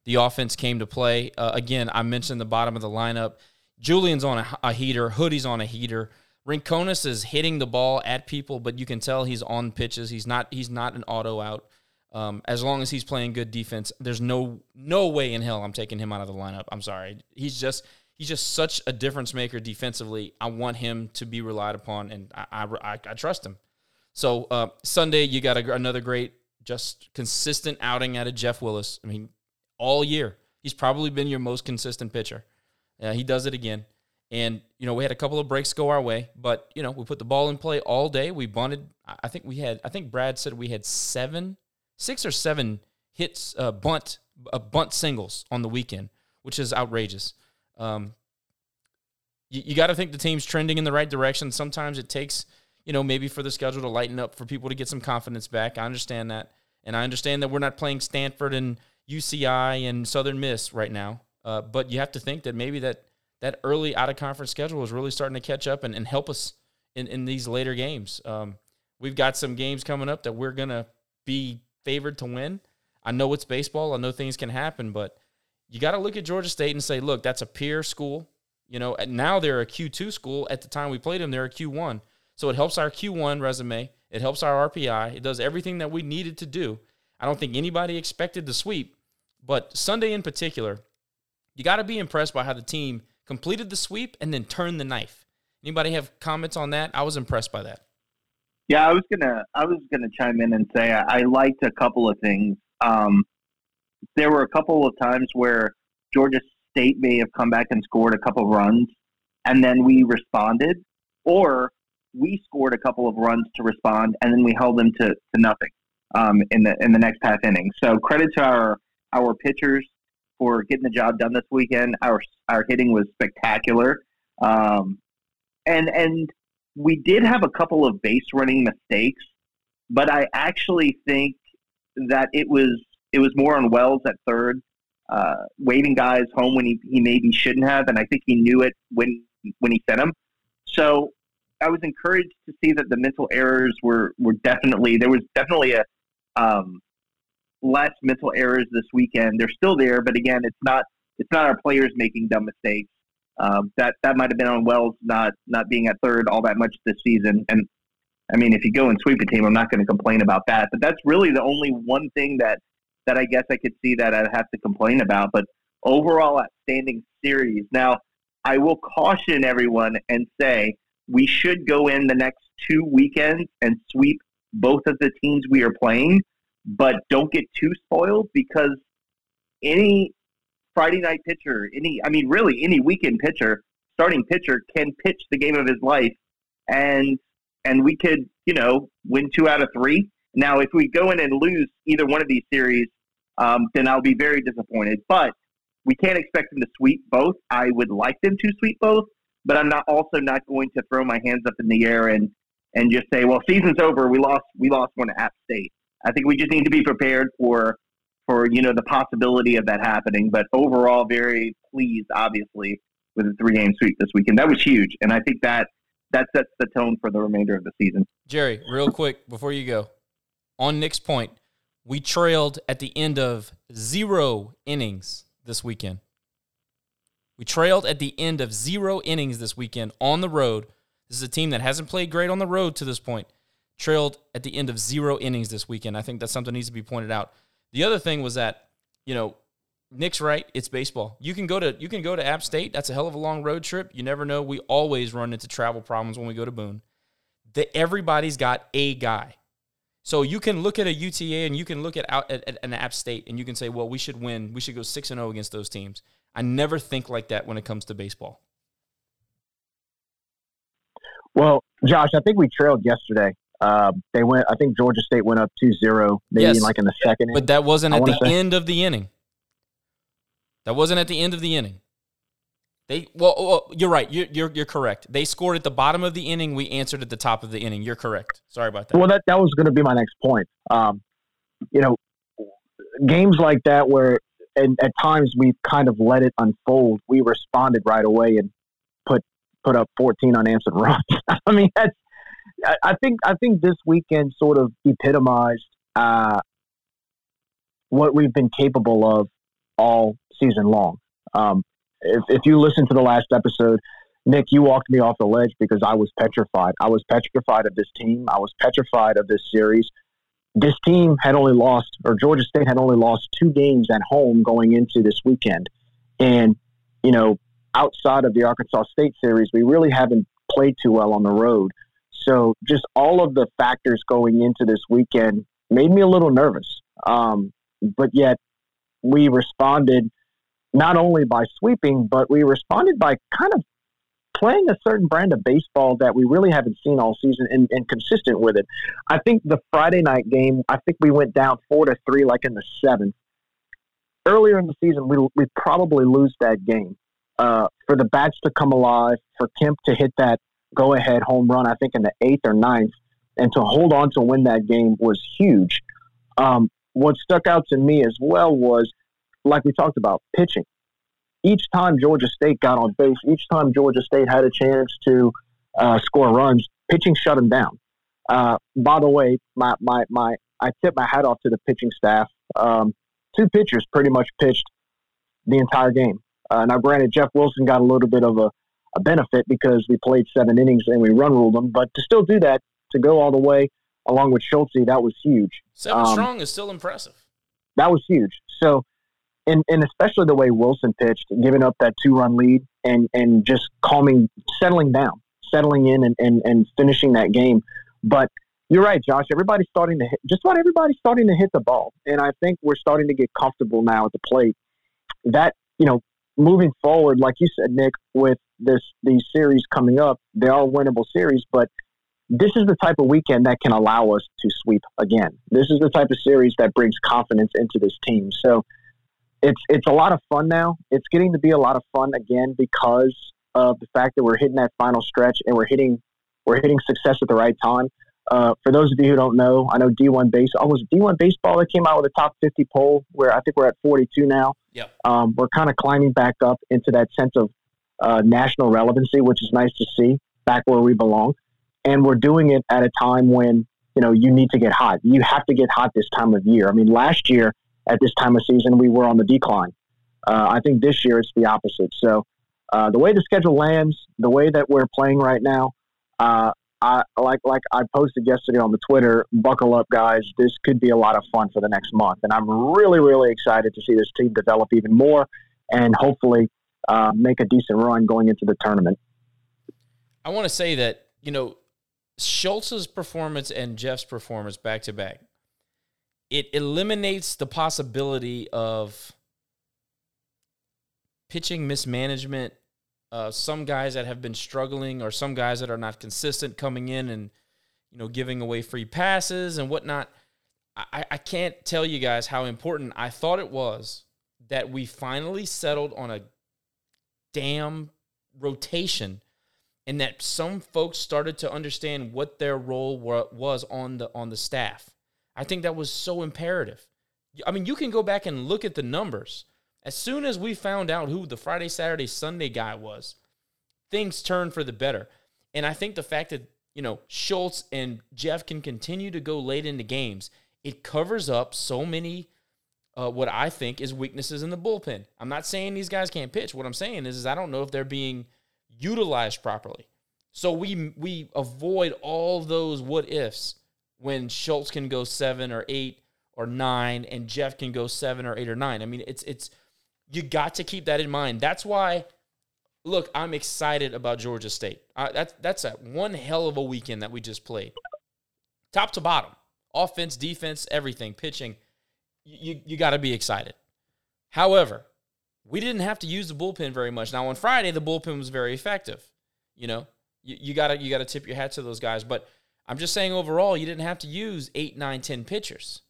the offense came to play. Uh, again, I mentioned the bottom of the lineup. Julian's on a, a heater. Hoodie's on a heater. Rinconis is hitting the ball at people, but you can tell he's on pitches. He's not. He's not an auto out. Um, as long as he's playing good defense, there's no no way in hell I'm taking him out of the lineup. I'm sorry. He's just he's just such a difference maker defensively. I want him to be relied upon, and I I, I, trust him. So uh, Sunday, you got a, another great, just consistent outing out of Jeff Wilson. I mean, all year he's probably been your most consistent pitcher. Yeah, he does it again. And you know, we had a couple of breaks go our way, but you know, we put the ball in play all day. We bunted. I think we had. I think Brad said we had seven, six or seven hits, uh, bunt, uh, bunt singles on the weekend, which is outrageous. Um, you, you got to think the team's trending in the right direction. Sometimes it takes, you know, maybe for the schedule to lighten up for people to get some confidence back. I understand that, and I understand that we're not playing Stanford and UCI and Southern Miss right now. Uh, but you have to think that maybe that that early out of conference schedule is really starting to catch up and, and help us in, in these later games. Um, we've got some games coming up that we're going to be favored to win. I know it's baseball. I know things can happen, but you got to look at Georgia State and say, look, that's a peer school. You know, now they're a Q2 school. At the time we played them, they're a Q1. So it helps our Q1 resume. It helps our RPI. It does everything that we needed to do. I don't think anybody expected the sweep, but Sunday in particular, you got to be impressed by how the team – completed the sweep, and then turned the knife. Anybody have comments on that? I was impressed by that. Yeah, I was gonna I was gonna chime in and say I, I liked a couple of things. Um, there were a couple of times where Georgia State may have come back and scored a couple of runs, and then we responded, or we scored a couple of runs to respond, and then we held them to, to nothing um, in the in the next half inning. So credit to our our pitchers for getting the job done this weekend. Our our hitting was spectacular, um, and and we did have a couple of base running mistakes, but I actually think that it was it was more on Wells at third, uh, waving guys home when he, he maybe shouldn't have, and I think he knew it when when he sent them. So I was encouraged to see that the mental errors were were definitely there was definitely a um, less mental errors this weekend. They're still there, but again, it's not it's not our players making dumb mistakes. Um, that that might have been on Wells not not being at third all that much this season. And I mean, if you go and sweep a team, I'm not going to complain about that. But that's really the only one thing that that I guess I could see that I'd have to complain about. But overall, outstanding series. Now, I will caution everyone and say we should go in the next two weekends and sweep both of the teams we are playing but don't get too spoiled because any Friday night pitcher, any I mean really any weekend pitcher, starting pitcher can pitch the game of his life and and we could, you know, win two out of three. Now if we go in and lose either one of these series, um, then I'll be very disappointed. But we can't expect them to sweep both. I would like them to sweep both, but I'm not also not going to throw my hands up in the air and and just say, well, season's over. We lost. We lost one at State. I think we just need to be prepared for for you know the possibility of that happening. But overall, very pleased, obviously, with a three game sweep this weekend. That was huge, and I think that that sets the tone for the remainder of the season. Jerry, real quick before you go, on Nick's point, we trailed at the end of zero innings this weekend. We trailed at the end of zero innings this weekend on the road. This is a team that hasn't played great on the road to this point trailed at the end of zero innings this weekend. I think that's something that needs to be pointed out. The other thing was that, you know, Nick's right. It's baseball. You can go to you can go to App State. That's a hell of a long road trip. You never know. We always run into travel problems when we go to Boone. That everybody's got a guy. So you can look at a UTA and you can look at, out, at, at an App State and you can say, well, we should win. We should go six and zero oh against those teams. I never think like that when it comes to baseball. Well, Josh, I think we trailed yesterday. Uh, they went. I think Georgia State went up 2-0, maybe yes, like in the second. But that wasn't at the say. end of the inning. That wasn't at the end of the inning. They well, well you're right. You're, you're, you're correct. They scored at the bottom of the inning. We answered at the top of the inning. You're correct. Sorry about that. Well, that that was going to be my next point. Um, you know, games like that where and at times we've kind of let it unfold. We responded right away and put put up 14 unanswered [laughs] runs. I mean, that's I, think I think this weekend sort of epitomized uh, what we've been capable of all season long. Um, if, if you listen to the last episode, Nick, you walked me off the ledge because I was petrified. I was petrified of this team. I was petrified of this series. This team had only lost, or Georgia State had only lost two games at home going into this weekend. And, you know, outside of the Arkansas State series, we really haven't played too well on the road. So just all of the factors going into this weekend made me a little nervous. Um, but yet we responded not only by sweeping, but we responded by kind of playing a certain brand of baseball that we really haven't seen all season and, and consistent with it. I think the Friday night game, I think we went down four to three, like in the seventh. Earlier in the season, we we probably lose that game. Uh, for the bats to come alive, for Kemp to hit that go ahead home run, I think in the eighth or ninth, and to hold on to win that game was huge. Um, what stuck out to me as well was, like we talked about, pitching each time Georgia State got on base, each time Georgia State had a chance to uh, score runs, pitching shut them down. Uh, by the way, my, my, my, I tip my hat off to the pitching staff. Um, two pitchers pretty much pitched the entire game. Uh, now, granted, Jeff Wilson got a little bit of a, a benefit because we played seven innings and we run ruled them, but to still do that, to go all the way along with Schultz, that was huge. Seven um, strong is still impressive. That was huge. So and and especially the way Wilson pitched, giving up that two run lead and and just calming, settling down, settling in, and and, and finishing that game. But you're right, Josh. Everybody's starting to hit, just about everybody's starting to hit the ball, and I think we're starting to get comfortable now at the plate. That you know, moving forward, like you said, Nick, with this these series coming up, they are winnable series, but this is the type of weekend that can allow us to sweep again. This is the type of series that brings confidence into this team. So it's it's a lot of fun now. It's getting to be a lot of fun again because of the fact that we're hitting that final stretch and we're hitting we're hitting success at the right time. Uh, for those of you who don't know, I know D1 base. Oh, was D1 baseball that came out with a top 50 poll where I think we're at 42 now. Yep. Um, we're kind of climbing back up into that sense of uh, national relevancy, which is nice to see back where we belong. And we're doing it at a time when you know you need to get hot. You have to get hot this time of year. I mean, last year at this time of season, we were on the decline. Uh, I think this year it's the opposite. So uh, the way the schedule lands, the way that we're playing right now, uh, I like like I posted yesterday on the Twitter. Buckle up, guys! This could be a lot of fun for the next month, and I'm really really excited to see this team develop even more, and hopefully uh, make a decent run going into the tournament. I want to say that you know Schultz's performance and Jeff's performance back to back it eliminates the possibility of pitching mismanagement. Uh, some guys that have been struggling, or some guys that are not consistent coming in and you know giving away free passes and whatnot. I, I can't tell you guys how important I thought it was that we finally settled on a damn rotation and that some folks started to understand what their role was on the on the staff. I think that was so imperative. I mean, you can go back and look at the numbers. As soon as we found out who the Friday, Saturday, Sunday guy was, things turned for the better. And I think the fact that, you know, Schultz and Jeff can continue to go late into games, it covers up so many uh, what I think is weaknesses in the bullpen. I'm not saying these guys can't pitch. What I'm saying is, is I don't know if they're being utilized properly. So we we avoid all those what ifs when Schultz can go seven or eight or nine and Jeff can go seven or eight or nine. I mean, it's it's you got to keep that in mind. That's why look, I'm excited about Georgia State. That's that's a one hell of a weekend that we just played. Top to bottom. Offense, defense, everything, pitching. You you got to be excited. However, we didn't have to use the bullpen very much. Now on Friday, the bullpen was very effective. You know, you, you gotta you gotta tip your hat to those guys. But I'm just saying overall, you didn't have to use eight, nine, ten pitchers.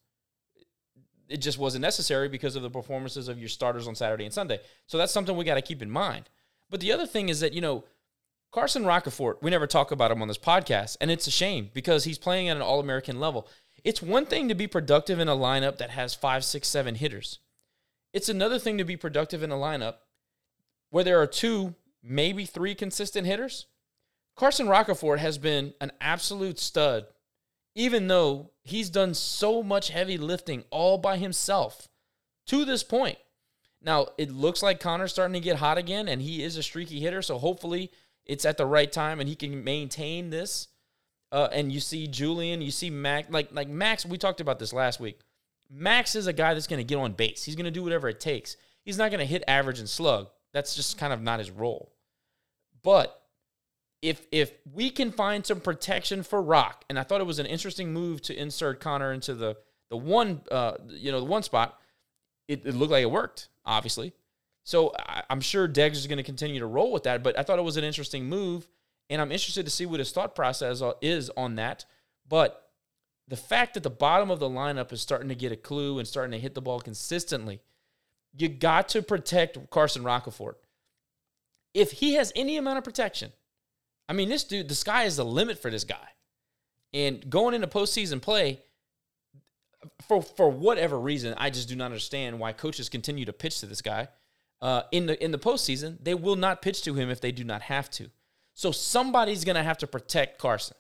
It just wasn't necessary because of the performances of your starters on Saturday and Sunday. So that's something we got to keep in mind. But the other thing is that, you know, Carson Roccaforte, we never talk about him on this podcast, and it's a shame because he's playing at an All American level. It's one thing to be productive in a lineup that has five, six, seven hitters. It's another thing to be productive in a lineup where there are two, maybe three consistent hitters Carson Roccaforte has been an absolute stud, even though he's done so much heavy lifting all by himself to this point. Now, it looks like Connor's starting to get hot again, and he is a streaky hitter, so hopefully it's at the right time and he can maintain this. Uh, and you see Julian, you see Max, like like Max. We talked about this last week. Max is a guy that's going to get on base. He's going to do whatever it takes. He's not going to hit average and slug. That's just kind of not his role. But if if we can find some protection for Rock, and I thought it was an interesting move to insert Connor into the the one uh, you know the one spot. It, it looked like it worked, obviously. So I, I'm sure Deggs is going to continue to roll with that. But I thought it was an interesting move, and I'm interested to see what his thought process is on that. But the fact that the bottom of the lineup is starting to get a clue and starting to hit the ball consistently, you got to protect Carson Roccaforte. If he has any amount of protection, I mean, this dude, the sky is the limit for this guy. And going into postseason play, for for whatever reason, I just do not understand why coaches continue to pitch to this guy. Uh, in the in the postseason, they will not pitch to him if they do not have to. So somebody's gonna have to protect Carson.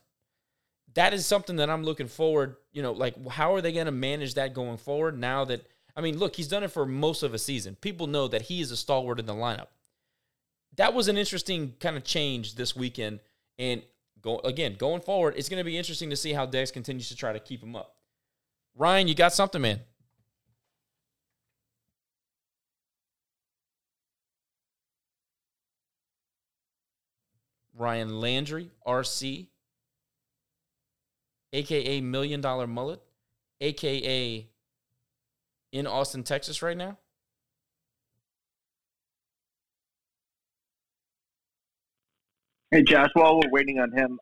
That is something that I'm looking forward. You know, like how are they gonna manage that going forward? Now that I mean, look, he's done it for most of a season. People know that he is a stalwart in the lineup. That was an interesting kind of change this weekend, and go again going forward. It's going to be interesting to see how Deggs continues to try to keep him up. Ryan, you got something, man? Ryan Landry, RC, aka Million Dollar Mullet, aka in Austin, Texas right now? Hey, Josh, while we're waiting on him,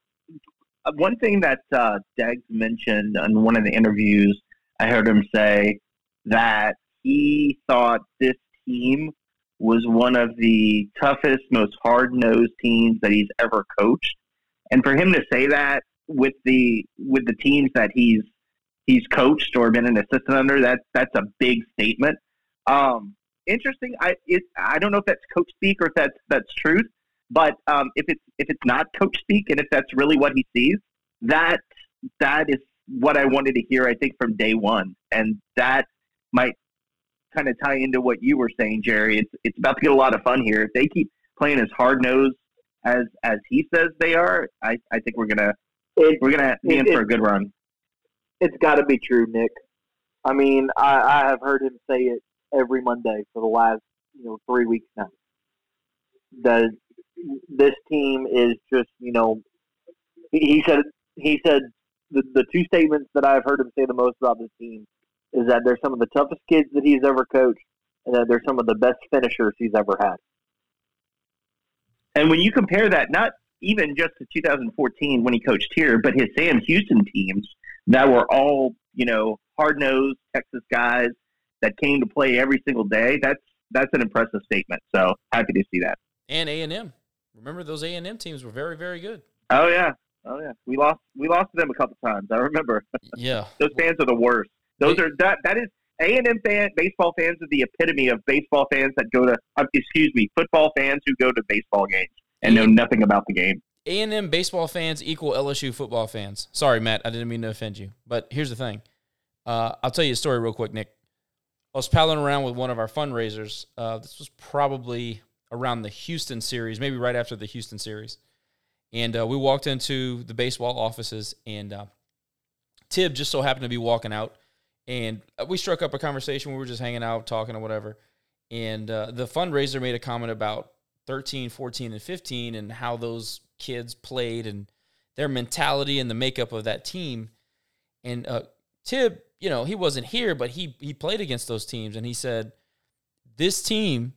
uh, one thing that uh, Deggs mentioned in one of the interviews, I heard him say that he thought this team was one of the toughest, most hard nosed teams that he's ever coached. And for him to say that with the with the teams that he's he's coached or been an assistant under, that that's a big statement. Um, interesting. I it, I don't know if that's coach speak or if that's that's truth. But um, if it's if it's not coach speak and if that's really what he sees, that that is what I wanted to hear. I think from day one, and that might kind of tie into what you were saying, Jerry. It's it's about to get a lot of fun here. If they keep playing as hard nosed as as he says they are, I, I think we're gonna It- we're gonna be in it- for a good run. It's got to be true, Nick. I mean, I, I have heard him say it every Monday for the last you know three weeks now. That this team is just you know he, he said he said the the two statements that I've heard him say the most about this team is that they're some of the toughest kids that he's ever coached and that they're some of the best finishers he's ever had. And when you compare that, not even just to 2014 when he coached here, but his Sam Houston teams that were all, you know, hard nosed Texas guys that came to play every single day, that's that's an impressive statement. So happy to see that. And A and M. Remember those A and M teams were very very good. Oh yeah. Oh yeah. We lost we lost to them a couple times. I remember. [laughs] Yeah. Those fans are the worst. Those are that that is A and M fan baseball fans are the epitome of baseball fans that go to uh, excuse me football fans who go to baseball games and know nothing about the game. A and M baseball fans equal LSU football fans. Sorry, Matt, I didn't mean to offend you. But here's the thing. Uh, I'll tell you a story real quick, Nick. I was palling around with one of our fundraisers. Uh, this was probably around the Houston series, maybe right after the Houston series. And uh, we walked into the baseball offices, and uh, Tib just so happened to be walking out. And uh, we struck up a conversation. We were just hanging out, talking or whatever. And uh, the fundraiser made a comment about 13, 14, and 15 and how those kids played and their mentality and the makeup of that team. And uh, Tib, you know, he wasn't here, but he he played against those teams, and he said this team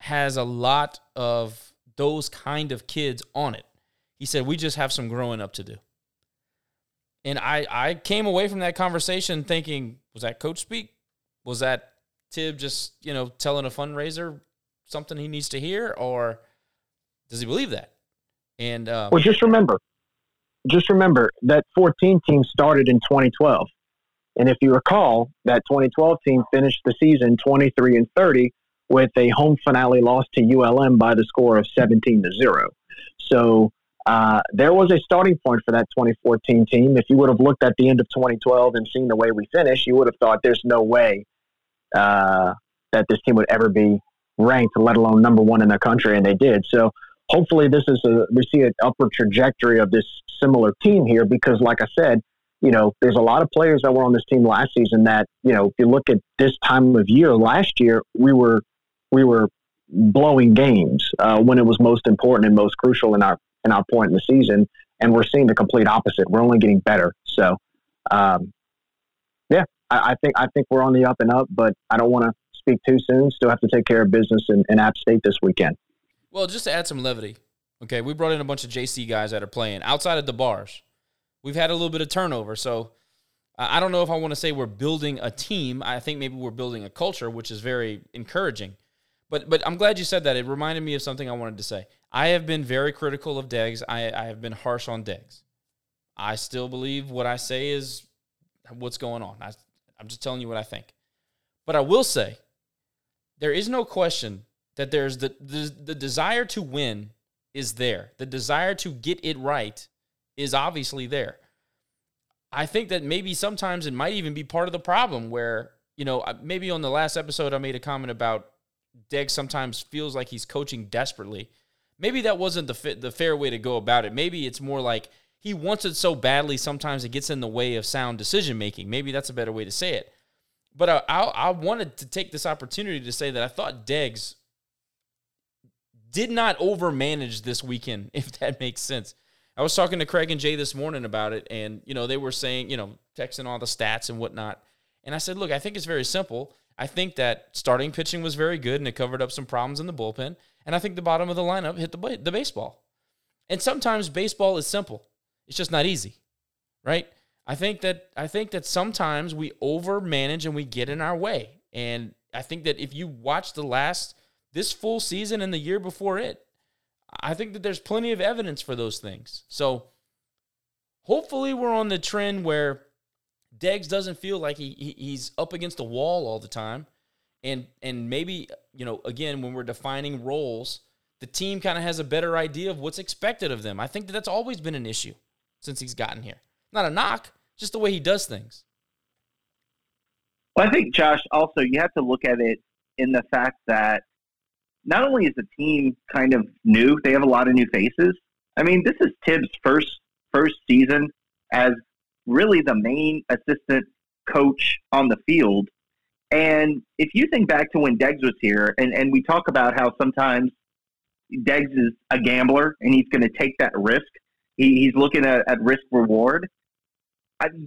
has a lot of those kind of kids on it. He said we just have some growing up to do. And I I came away from that conversation thinking, was that coach speak? Was that Tib just you know telling a fundraiser something he needs to hear, or does he believe that? And um, Well, just remember, just remember that 14 team started in 2012. And if you recall, that 2012 team finished the season 23 and 30 with a home finale loss to ULM by the score of 17 to 0. So uh, there was a starting point for that 2014 team. If you would have looked at the end of 2012 and seen the way we finished, you would have thought there's no way uh, that this team would ever be ranked, let alone number one in the country, and they did. So hopefully this is a we see an upward trajectory of this similar team here because like I said, you know, there's a lot of players that were on this team last season that, you know, if you look at this time of year last year, we were we were blowing games uh, when it was most important and most crucial in our in our point in the season, and we're seeing the complete opposite. We're only getting better. So, um, yeah, I, I, think I think we're on the up and up, but I don't want to speak too soon. Still have to take care of business in, in App State this weekend. Well, just to add some levity, okay, we brought in a bunch of JC guys that are playing outside of the bars. We've had a little bit of turnover, so I don't know if I want to say we're building a team. I think maybe we're building a culture, which is very encouraging. But but I'm glad you said that. It reminded me of something I wanted to say. I have been very critical of Deggs. I, I have been harsh on Deggs. I still believe what I say is what's going on. I, I'm just telling you what I think. But I will say, there is no question that there's the, the, the desire to win is there. The desire to get it right is obviously there. I think that maybe sometimes it might even be part of the problem where, you know, uh, maybe on the last episode I made a comment about Deggs sometimes feels like he's coaching desperately. Maybe that wasn't the the fair way to go about it. Maybe it's more like he wants it so badly sometimes it gets in the way of sound decision making. Maybe that's a better way to say it. But I, I, I wanted to take this opportunity to say that I thought Deggs did not overmanage this weekend, [laughs] if that makes sense. I was talking to Craig and Jay this morning about it, and you know they were saying, you know, texting all the stats and whatnot. And I said, look, I think it's very simple. I think that starting pitching was very good, and it covered up some problems in the bullpen. And I think the bottom of the lineup hit the the baseball. And sometimes baseball is simple; it's just not easy, right? I think that I think that sometimes we overmanage and we get in our way. And I think that if you watch the last this full season and the year before it, I think that there's plenty of evidence for those things. So hopefully we're on the trend where Deggs doesn't feel like he, he he's up against a wall all the time. And and maybe, you know, again, when we're defining roles, the team kind of has a better idea of what's expected of them. I think that that's always been an issue since he's gotten here. Not a knock, just the way he does things. Well, I think Josh also you have to look at it in the fact that not only is the team kind of new, they have a lot of new faces. I mean, this is Tibbs' first first season as really the main assistant coach on the field. And if you think back to when Deggs was here, and, and we talk about how sometimes Deggs is a gambler and he's going to take that risk, he, he's looking at, at risk reward.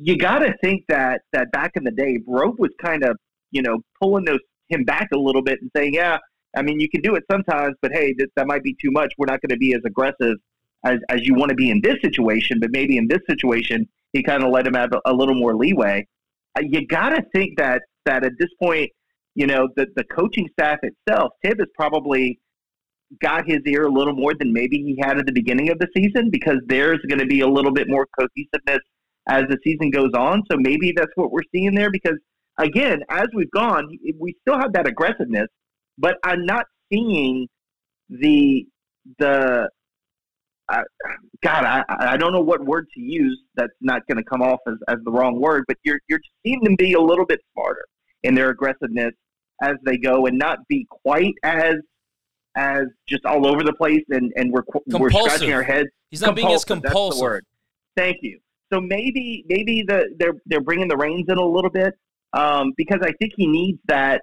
You got to think that that back in the day, Broke was kind of you know pulling those him back a little bit and saying, "Yeah, I mean, you can do it sometimes, but hey, this, that might be too much. We're not going to be as aggressive as, as you want to be in this situation, but maybe in this situation, he kind of let him have a, a little more leeway. Uh, you got to think that that at this point, you know, the, the coaching staff itself, Tibb has probably got his ear a little more than maybe he had at the beginning of the season because there's going to be a little bit more cohesiveness as the season goes on. So maybe that's what we're seeing there because, again, as we've gone, we still have that aggressiveness but I'm not seeing the the uh, God, I, I don't know what word to use that's not going to come off as, as the wrong word, but you're you're seeing them be a little bit smarter in their aggressiveness as they go and not be quite as as just all over the place and and we're we're scratching our heads. He's not being as compulsive. word. Thank you. So maybe maybe the they're they're bringing the reins in a little bit um, because I think he needs that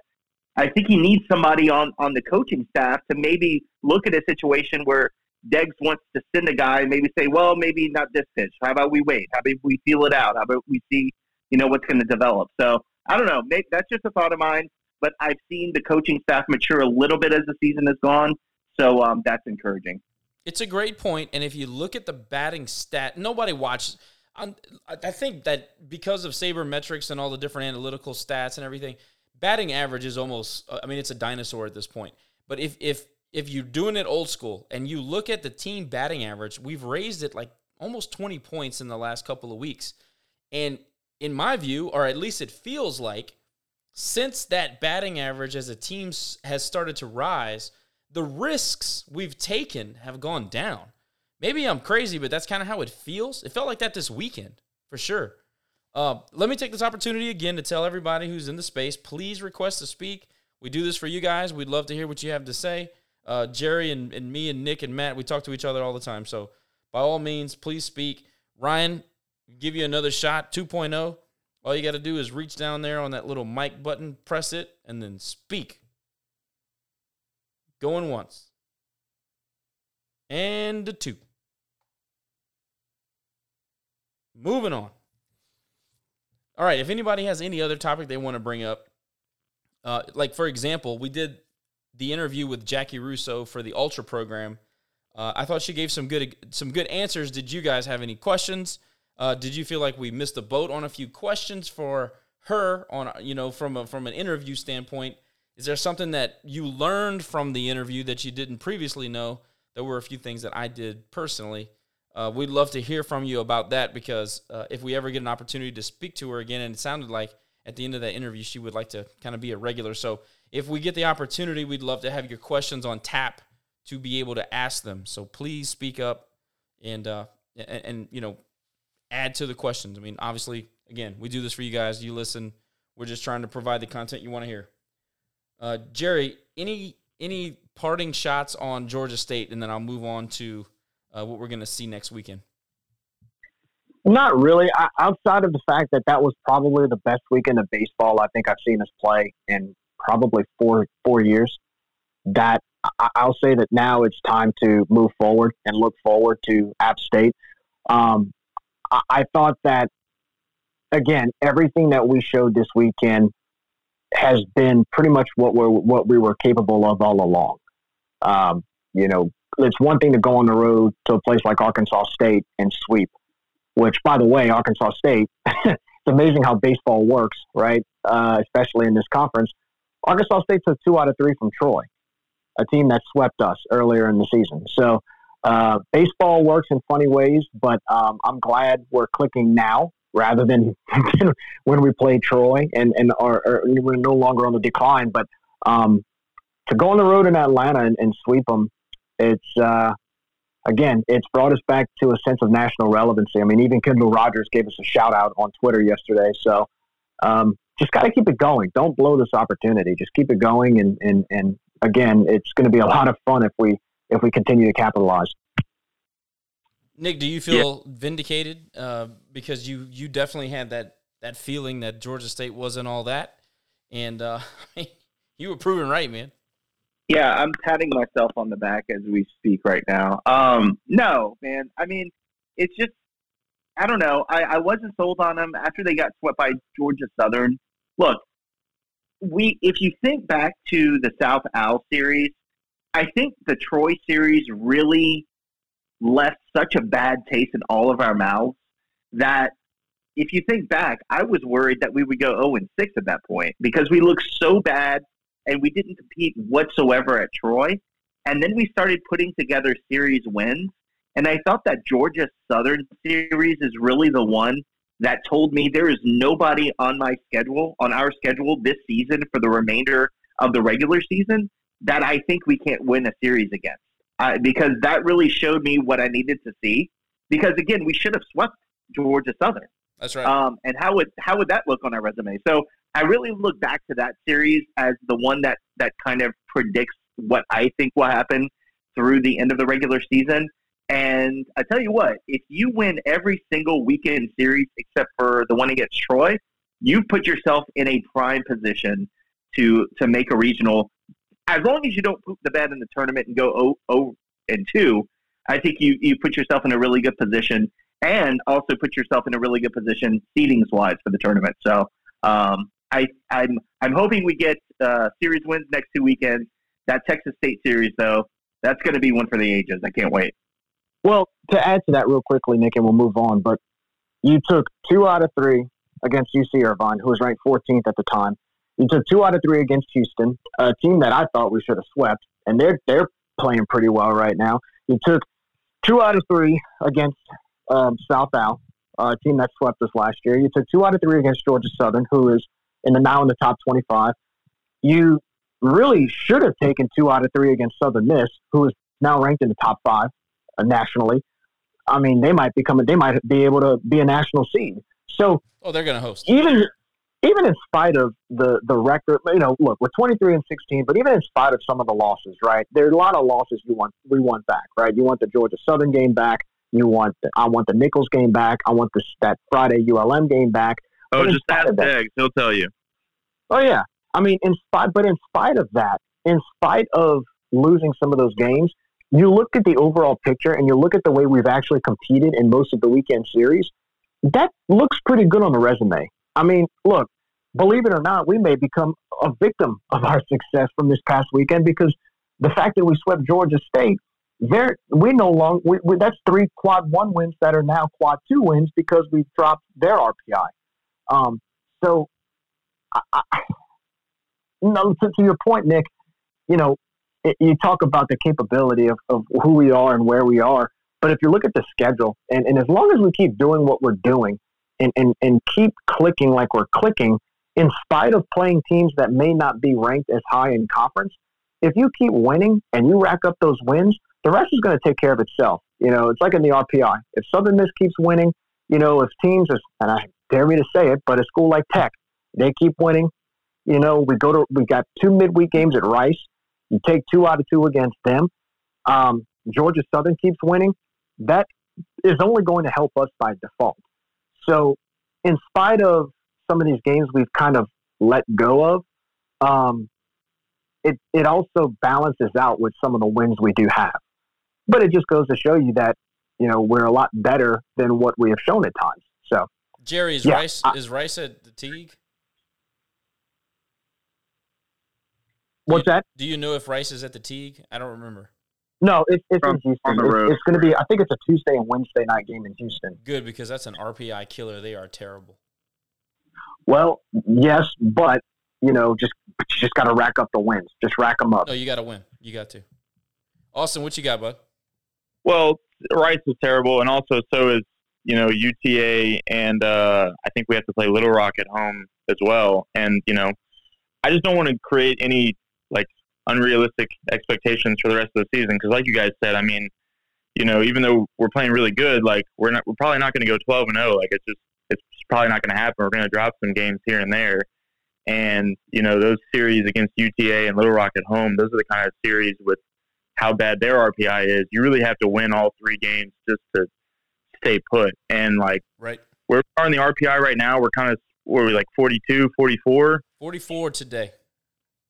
I think he needs somebody on on the coaching staff to maybe look at a situation where Deggs wants to send a guy, maybe say, well, maybe not this pitch. How about we wait? How about we feel it out? How about we see, you know, what's going to develop? So I don't know. Maybe, that's just a thought of mine. But I've seen the coaching staff mature a little bit as the season has gone, so um, that's encouraging. It's a great point, and if you look at the batting stat, nobody watches. I think that because of sabermetrics and all the different analytical stats and everything, batting average is almost I mean it's a dinosaur at this point. But if if if you're doing it old school and you look at the team batting average, we've raised it like almost 20 points in the last couple of weeks. And in my view, or at least it feels like, since that batting average as a team has started to rise, the risks we've taken have gone down. Maybe I'm crazy, but that's kind of how it feels. It felt like that this weekend, for sure. Uh, let me take this opportunity again to tell everybody who's in the space, please request to speak. We do this for you guys. We'd love to hear what you have to say. Uh, Jerry and, and me and Nick and Matt, we talk to each other all the time. So by all means, please speak. Ryan, give you another shot, 2.0. All you got to do is reach down there on that little mic button, press it, and then speak. Going once. And a two. moving on. All right. If anybody has any other topic they want to bring up, uh, like for example, we did the interview with Jackie Russo for the Ultra program. Uh, I thought she gave some good some good answers. Did you guys have any questions? Uh, did you feel like we missed a boat on a few questions for her on you know from a, from an interview standpoint? Is there something that you learned from the interview that you didn't previously know? There were a few things that I did personally. Uh, we'd love to hear from you about that because uh, if we ever get an opportunity to speak to her again, and it sounded like at the end of that interview she would like to kind of be a regular. So if we get the opportunity, we'd love to have your questions on tap to be able to ask them. So please speak up and uh, and, and you know add to the questions. I mean, obviously, again, we do this for you guys. You listen. We're just trying to provide the content you want to hear. Uh, Jerry, any any parting shots on Georgia State, and then I'll move on to uh, what we're going to see next weekend. Not really. I, outside of the fact that that was probably the best weekend of baseball I think I've seen us play in probably four four years. That I'll say that now it's time to move forward and look forward to App State. Um, I, I thought that again, everything that we showed this weekend has been pretty much what we're what we were capable of all along. Um, you know, it's one thing to go on the road to a place like Arkansas State and sweep, which, by the way, Arkansas State, [laughs] it's amazing how baseball works, right? Uh, especially in this conference. Arkansas State took two out of three from Troy, a team that swept us earlier in the season. So uh, baseball works in funny ways, but um, I'm glad we're clicking now rather than [laughs] when we played Troy and, and are, are, we're no longer on the decline. But um, to go on the road in Atlanta and, and sweep them, it's uh, again, it's brought us back to a sense of national relevancy. I mean, even Kendall Rogers gave us a shout out on Twitter yesterday. So um, just got to keep it going. Don't blow this opportunity. Just keep it going, and and and again, it's going to be a lot of fun if we if we continue to capitalize. Nick, do you feel yeah. vindicated uh, because you you definitely had that that feeling that Georgia State wasn't all that, and uh, [laughs] you were proven right, man. Yeah, I'm patting myself on the back as we speak right now. Um, no, man. I mean, it's just I don't know. I, I wasn't sold on them after they got swept by Georgia Southern. Look, we if you think back to the South Al series, I think the Troy series really left such a bad taste in all of our mouths that if you think back, I was worried that we would go 0 and 6 at that point because we looked so bad and we didn't compete whatsoever at Troy. And then we started putting together series wins. And I thought that Georgia Southern series is really the one that told me there is nobody on my schedule, on our schedule this season for the remainder of the regular season that I think we can't win a series against uh, because that really showed me what I needed to see. Because again, we should have swept Georgia Southern. That's right. Um, and how would how would that look on our resume? So I really look back to that series as the one that that kind of predicts what I think will happen through the end of the regular season. And I tell you what, if you win every single weekend series except for the one against Troy, you put yourself in a prime position to to make a regional as long as you don't poop the bed in the tournament and go 0, 0 and 2, I think you, you put yourself in a really good position and also put yourself in a really good position seedings wise for the tournament. So um, I, I'm, I'm hoping we get uh, series wins next two weekends. That Texas State series, though, that's going to be one for the ages. I can't wait. Well, to add to that real quickly, Nick, and we'll move on, but you took two out of three against UC Irvine, who was ranked 14th at the time. You took two out of three against Houston, a team that I thought we should have swept, and they're they're playing pretty well right now. You took two out of three against um, South Al, a team that swept us last year. You took two out of three against Georgia Southern, who is in the now in the top twenty-five. You really should have taken two out of three against Southern Miss, who is now ranked in the top five Uh, nationally. I mean, they might become they might be able to be a national seed. So, oh, they're going to host. Even even in spite of the the record, you know, look, we're 23 and 16, but even in spite of some of the losses, right? There are a lot of losses you want we want back, right? You want the Georgia Southern game back. You want the, I want the Nicholls game back. I want this that Friday ULM game back. Oh, just ask Deggs; he'll tell you. Oh yeah, I mean, in spite, but in spite of that, in spite of losing some of those games, you look at the overall picture and you look at the way we've actually competed in most of the weekend series. that looks pretty good on the resume. I mean, look, believe it or not, we may become a victim of our success from this past weekend because the fact that we swept Georgia State, there we no longer we, we, that's three quad one wins that are now quad two wins because we dropped their RPI. Um, so, I, I, [laughs] know, to, to, your point, Nick, you know, it, you talk about the capability of, of who we are and where we are. But if you look at the schedule, and, and as long as we keep doing what we're doing and, and, and keep clicking like we're clicking, in spite of playing teams that may not be ranked as high in conference, if you keep winning and you rack up those wins, the rest is going to take care of itself. You know, it's like in the RPI. If Southern Miss keeps winning, you know, if teams, are, and I dare me to say it, but a school like Tech, they keep winning. You know, we go to we got two midweek games at Rice. You take two out of two against them. Um, Georgia Southern keeps winning. That is only going to help us by default. So, in spite of some of these games we've kind of let go of, um, it it also balances out with some of the wins we do have. But it just goes to show you that you know we're a lot better than what we have shown at times. So, Jerry is yeah, Rice I, is Rice at the Tigue? What's that? Do you know if Rice is at the Tigue? I don't remember. No, it's, it's in Houston. It's, it's going to be. I think it's a Tuesday and Wednesday night game in Houston. Good because that's an RPI killer. They are terrible. Well, yes, but you know, just you just got to rack up the wins. Just rack them up. No, you got to win. You got to. Austin, what you got, bud? Well, Rice is terrible, and also so is you know UTA, and uh, I think we have to play Little Rock at home as well. And you know, I just don't want to create any like unrealistic expectations for the rest of the season because, like you guys said, I mean, you know, even though we're playing really good, like we're not, we're probably not going to go twelve and zero. Oh. Like it's just, it's probably not going to happen. We're going to drop some games here and there, and you know, those series against UTA and Little Rock at home, those are the kind of series with how bad their RPI is. You really have to win all three games just to stay put. And like, right, we're on the RPI right now. We're kind of, were we like 42, 44? 44 today.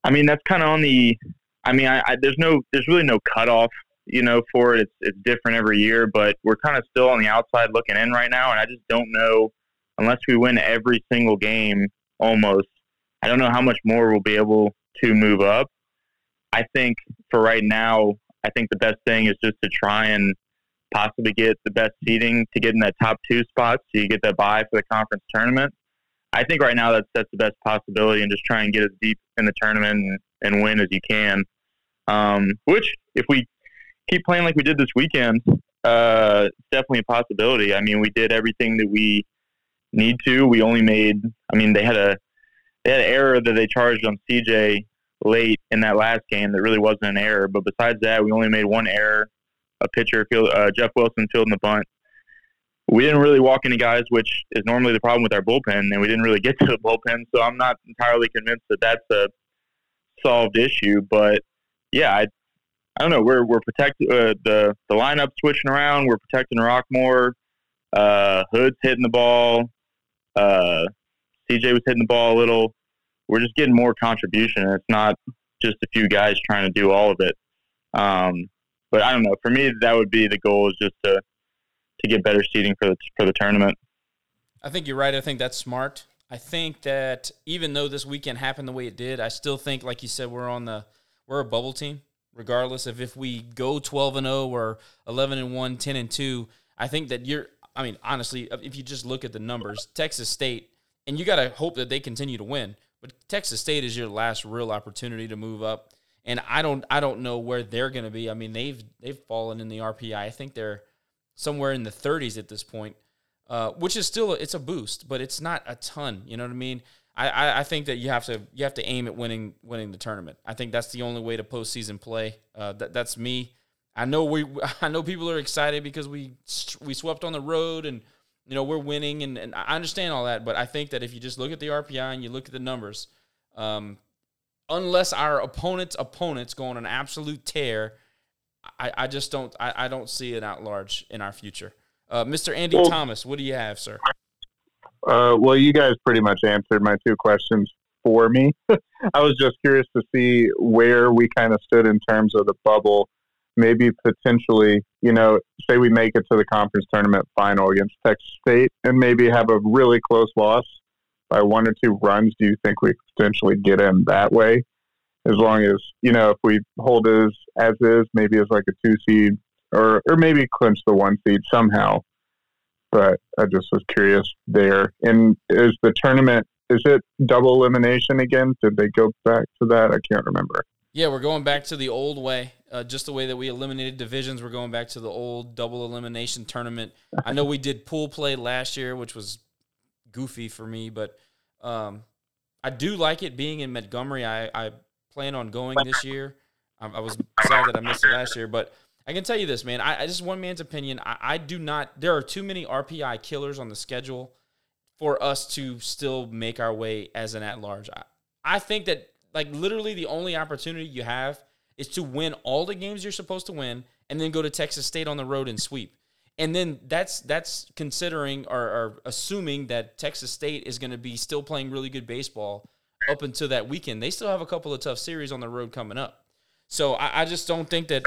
I mean, that's kind of on the. I mean, I, I, there's no, there's really no cutoff, you know, for it. It's it's different every year, but we're kind of still on the outside looking in right now, and I just don't know unless we win every single game almost. I don't know how much more we'll be able to move up. I think for right now, I think the best thing is just to try and possibly get the best seeding to get in that top two spot so you get that bye for the conference tournament. I think right now that's that's the best possibility, and just try and get as deep in the tournament and, and win as you can. Um, which, if we keep playing like we did this weekend, uh, it's definitely a possibility. I mean, we did everything that we need to. We only made. I mean, they had a they had an error that they charged on CJ late in that last game that really wasn't an error. But besides that, we only made one error. A pitcher, field, uh, Jeff Wilson, fielding the bunt we didn't really walk any guys, which is normally the problem with our bullpen, and we didn't really get to the bullpen. So I'm not entirely convinced that that's a solved issue. But yeah, I, I don't know. We're we're protecting uh, the the lineup switching around. We're protecting Rockmore. Uh, Hood's hitting the ball. Uh, CJ was hitting the ball a little. We're just getting more contribution. It's not just a few guys trying to do all of it. Um, but I don't know. For me, that would be the goal is just to to get better seating for the for the tournament. I think you're right. I think that's smart. I think that even though this weekend happened the way it did, I still think, like you said, we're on the we're a bubble team. Regardless of if we go 12 and 0 or 11 and 1, 10 and 2, I think that you're. I mean, honestly, if you just look at the numbers, Texas State, and you got to hope that they continue to win. But Texas State is your last real opportunity to move up, and I don't, I don't know where they're going to be. I mean, they've they've fallen in the RPI. I think they're somewhere in the 30s at this point, uh, which is still it's a boost, but it's not a ton. You know what I mean? I, I, I, think that you have to you have to aim at winning winning the tournament. I think that's the only way to postseason play. Uh, that, that's me. I know we [laughs] I know people are excited because we we swept on the road and you know we're winning and, and I understand all that, but I think that if you just look at the RPI and you look at the numbers, um, unless our opponent's opponents go on an absolute tear I, I just don't I, I don't see it out large in our future. Uh, Mr. Andy well, Thomas, what do you have, sir? Uh, well, you guys pretty much answered my two questions for me. [laughs] I was just curious to see where we kind of stood in terms of the bubble maybe potentially, you know, say we make it to the conference tournament final against Texas State and maybe have a really close loss by one or two runs, do you think we potentially get in that way? As long as, you know, if we hold as, as is, maybe as like a two seed or, or maybe clinch the one seed somehow. But I just was curious there. And is the tournament, is it double elimination again? Did they go back to that? I can't remember. Yeah, we're going back to the old way. Uh, just the way that we eliminated divisions, we're going back to the old double elimination tournament. I know we did pool play last year, which was goofy for me, but um, I do like it being in Montgomery. I, I plan on going this year. I, I, was sad that I missed it last year, but I can tell you this, man. I, I just one man's opinion. I, I do not. There are too many RPI killers on the schedule for us to still make our way as an at large. I, I think that like literally the only opportunity you have is to win all the games you're supposed to win and then go to Texas State on the road and sweep and then that's that's considering or, or assuming that Texas State is going to be still playing really good baseball up until that weekend. They still have a couple of tough series on the road coming up. So I, I just don't think that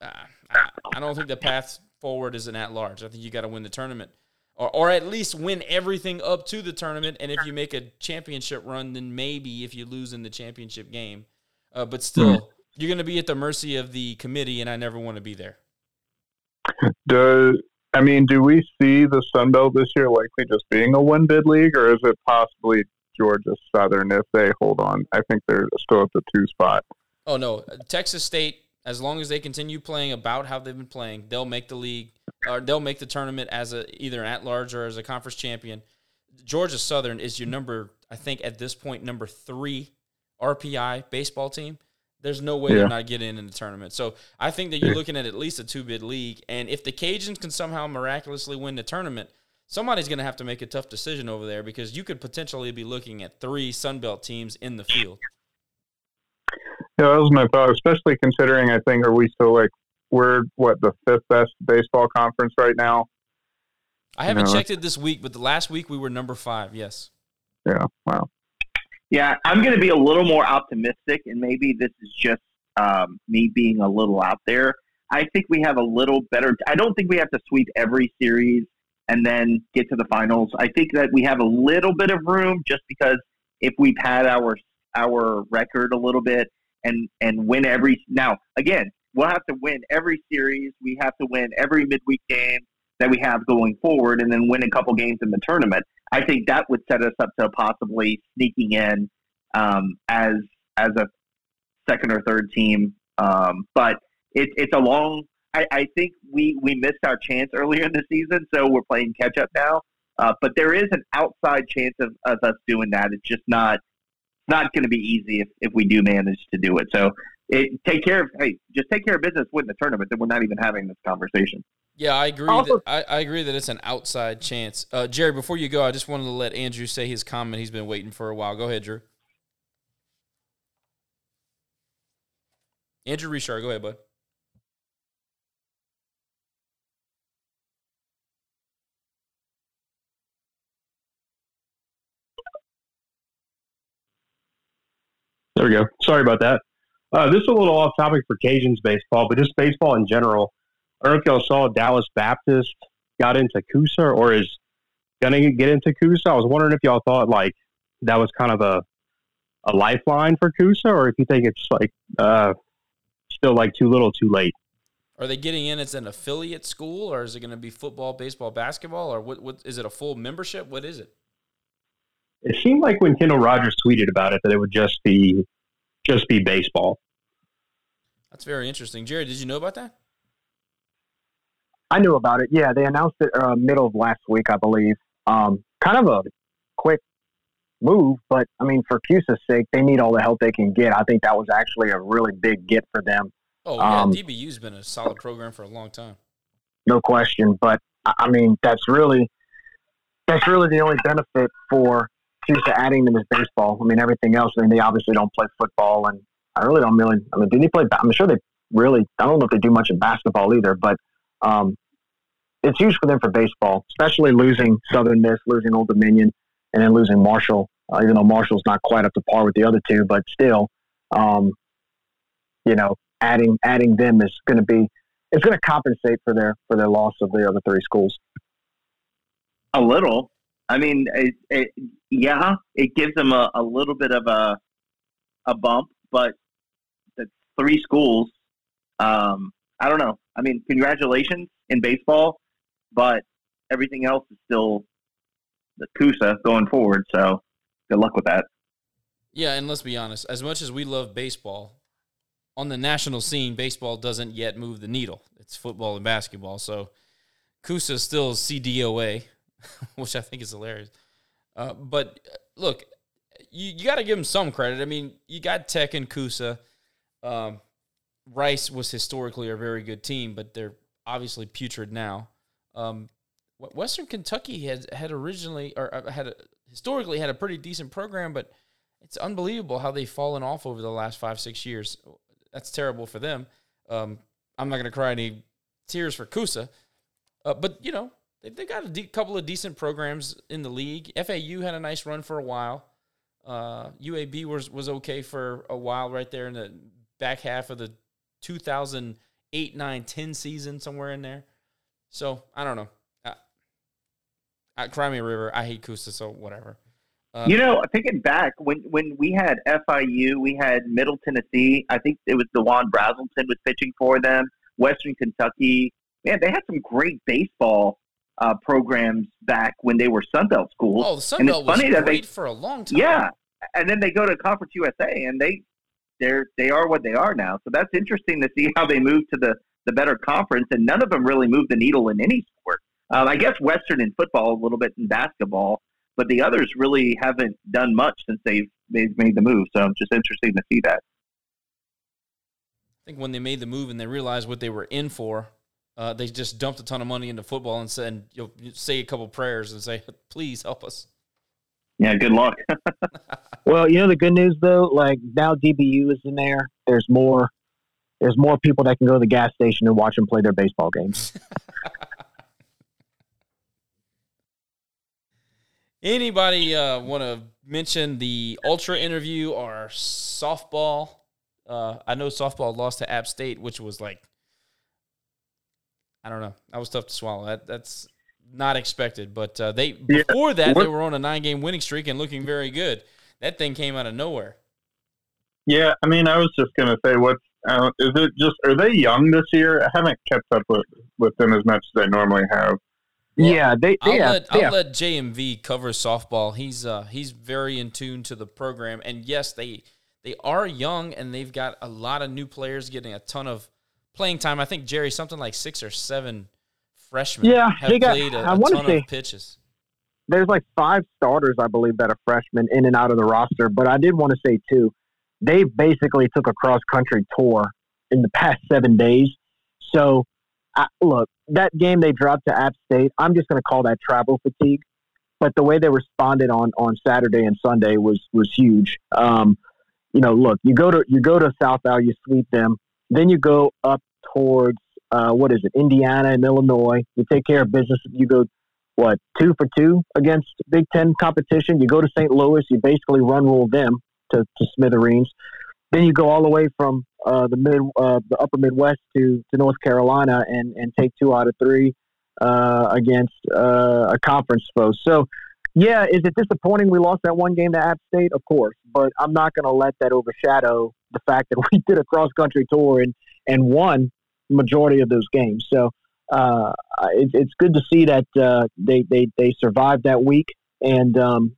uh, I, I, don't think the path forward is an at large. I think you got to win the tournament. Or, or at least win everything up to the tournament. And if you make a championship run, then maybe if you lose in the championship game. Uh, but still, mm-hmm. you're going to be at the mercy of the committee, and I never want to be there. Do I mean, do we see the Sun Belt this year likely just being a one bid league, or is it possibly Georgia Southern if they hold on? I think they're still at the two spot. Oh no, Texas State. As long as they continue playing about how they've been playing, they'll make the league or they'll make the tournament as a either an at large or as a conference champion. Georgia Southern is your number, I think, at this point, number three RPI baseball team there's no way yeah. they're not getting in the tournament. So I think that you're looking at at least a two bid league. And if the Cajuns can somehow miraculously win the tournament, somebody's going to have to make a tough decision over there because you could potentially be looking at three Sunbelt teams in the field. Yeah, that was my thought, especially considering I think are we still like we're what the fifth best baseball conference right now. I haven't you know, checked it this week, but the last week we were number five. Yes. Yeah. Wow. Yeah, I'm going to be a little more optimistic, and maybe this is just um, me being a little out there. I think we have a little better. I don't think we have to sweep every series and then get to the finals. I think that we have a little bit of room just because if we've had our our record a little bit and and win every now again we'll have to win every series. We have to win every midweek game that we have going forward, and then win a couple games in the tournament. I think that would set us up to possibly sneaking in um, as as a second or third team. Um, but it, it's a long. I, I, think we we missed our chance earlier in the season, so we're playing catch up now. Uh, but there is an outside chance of, of us doing that. It's just not not going to be easy if, if we do manage to do it. So it, take care of hey, just take care of business, win the tournament. Then we're not even having this conversation. Yeah, I agree. Also, that, I, I, agree that it's an outside chance. Uh, Jerry, before you go, I just wanted to let Andrew say his comment. He's been waiting for a while. Go ahead, Drew. Andrew Richard, go ahead, bud. There we go. Sorry about that. Uh, this is a little off topic for Cajuns baseball, but just baseball in general. I don't know if y'all saw Dallas Baptist got into CUSA or is going to get into CUSA. I was wondering if y'all thought like that was kind of a a lifeline for CUSA, or if you think it's like uh, still like too little, too late. Are they getting in as an affiliate school, or is it going to be football, baseball, basketball, or what? What is it? A full membership? What is it? It seemed like when Kendall Rogers tweeted about it that it would just be just be baseball. That's very interesting, Jerry. Did you know about that? I knew about it. Yeah, they announced it uh, middle of last week, I believe. Um, kind of a quick move, but I mean, for CUSA's sake, they need all the help they can get. I think that was actually a really big get for them. Oh yeah, um, DBU's been a solid program for a long time. No question, but I mean, that's really that's really the only benefit for CUSA adding them is baseball. I mean, everything else. I mean, they obviously don't play football, and I really don't really. I mean, do they play? I'm sure they really. I don't know if they do much in basketball either, but um, it's huge for them for baseball, especially losing Southern Miss, losing Old Dominion, and then losing Marshall. Uh, even though Marshall's not quite up to par with the other two, but still, um, you know, adding adding them is going to be it's going to compensate for their for their loss of the other three schools. A little. I mean, it, it, yeah, it gives them a, a little bit of a a bump, but the three schools. Um, I don't know. I mean, congratulations in baseball, but everything else is still the CUSA going forward. So good luck with that. Yeah, and let's be honest. As much as we love baseball, on the national scene, baseball doesn't yet move the needle. It's football and basketball. So CUSA still CDOA, [laughs] which I think is hilarious. Uh, but uh, look, you, you got to give them some credit. I mean, you got Tech and CUSA. Um, Rice was historically a very good team, but they're obviously putrid now. Um, Western Kentucky had had originally or uh, had a, historically had a pretty decent program, but it's unbelievable how they've fallen off over the last five six years. That's terrible for them. Um, I'm not going to cry any tears for CUSA, uh, but you know they they got a de- couple of decent programs in the league. FAU had a nice run for a while. Uh, UAB was was okay for a while right there in the back half of the 2008, 9, 10 season somewhere in there. So I don't know. Crimea River, I hate CUSA, so whatever. Uh, you know, thinking back when when we had FIU, we had Middle Tennessee. I think it was Dewon Brazelton was pitching for them. Western Kentucky, man, they had some great baseball uh, programs back when they were Sunbelt schools. Oh, Sunbelt was funny great that they, for a long time. Yeah, and then they go to Conference USA, and they they're they are what they are now. So that's interesting to see how they move to the the better conference, and none of them really move the needle in any sport. Um, I guess Western in football, a little bit in basketball, but the others really haven't done much since they've they've made the move. So it's just interesting to see that. I think when they made the move and they realized what they were in for, uh, they just dumped a ton of money into football and said, "You'll say a couple prayers and say, [laughs] please help us." Yeah, good luck. [laughs] well, you know the good news though, like now DBU is in there. There's more. There's more people that can go to the gas station and watch them play their baseball games. [laughs] Anybody uh, want to mention the ultra interview or softball? Uh, I know softball lost to App State, which was like, I don't know, that was tough to swallow. That that's not expected, but uh, they before that they were on a nine game winning streak and looking very good. That thing came out of nowhere. Yeah, I mean, I was just gonna say, what's uh, is it? Just are they young this year? I haven't kept up with with them as much as I normally have. Well, yeah, they. I'll, yeah, let, I'll let JMV cover softball. He's uh he's very in tune to the program, and yes, they they are young and they've got a lot of new players getting a ton of playing time. I think Jerry something like six or seven freshmen. Yeah, have got, played a, a ton say, of pitches. There's like five starters, I believe, that are freshmen in and out of the roster. But I did want to say too, they basically took a cross country tour in the past seven days. So, I, look, that game they dropped to App State, I'm just going to call that travel fatigue. But the way they responded on, on Saturday and Sunday was was huge. Um, you know, look, you go to you go to South Val, you sweep them, then you go up towards uh, what is it, Indiana and Illinois. You take care of business. You go what two for two against Big Ten competition. You go to St. Louis. You basically run rule them to, to smithereens. Then you go all the way from uh, the mid, uh, the upper Midwest to, to North Carolina and, and take two out of three uh, against uh, a conference foe. So, yeah, is it disappointing we lost that one game to App State? Of course, but I'm not going to let that overshadow the fact that [laughs] we did a cross country tour and and won majority of those games. So uh, it, it's good to see that uh, they, they they survived that week and um,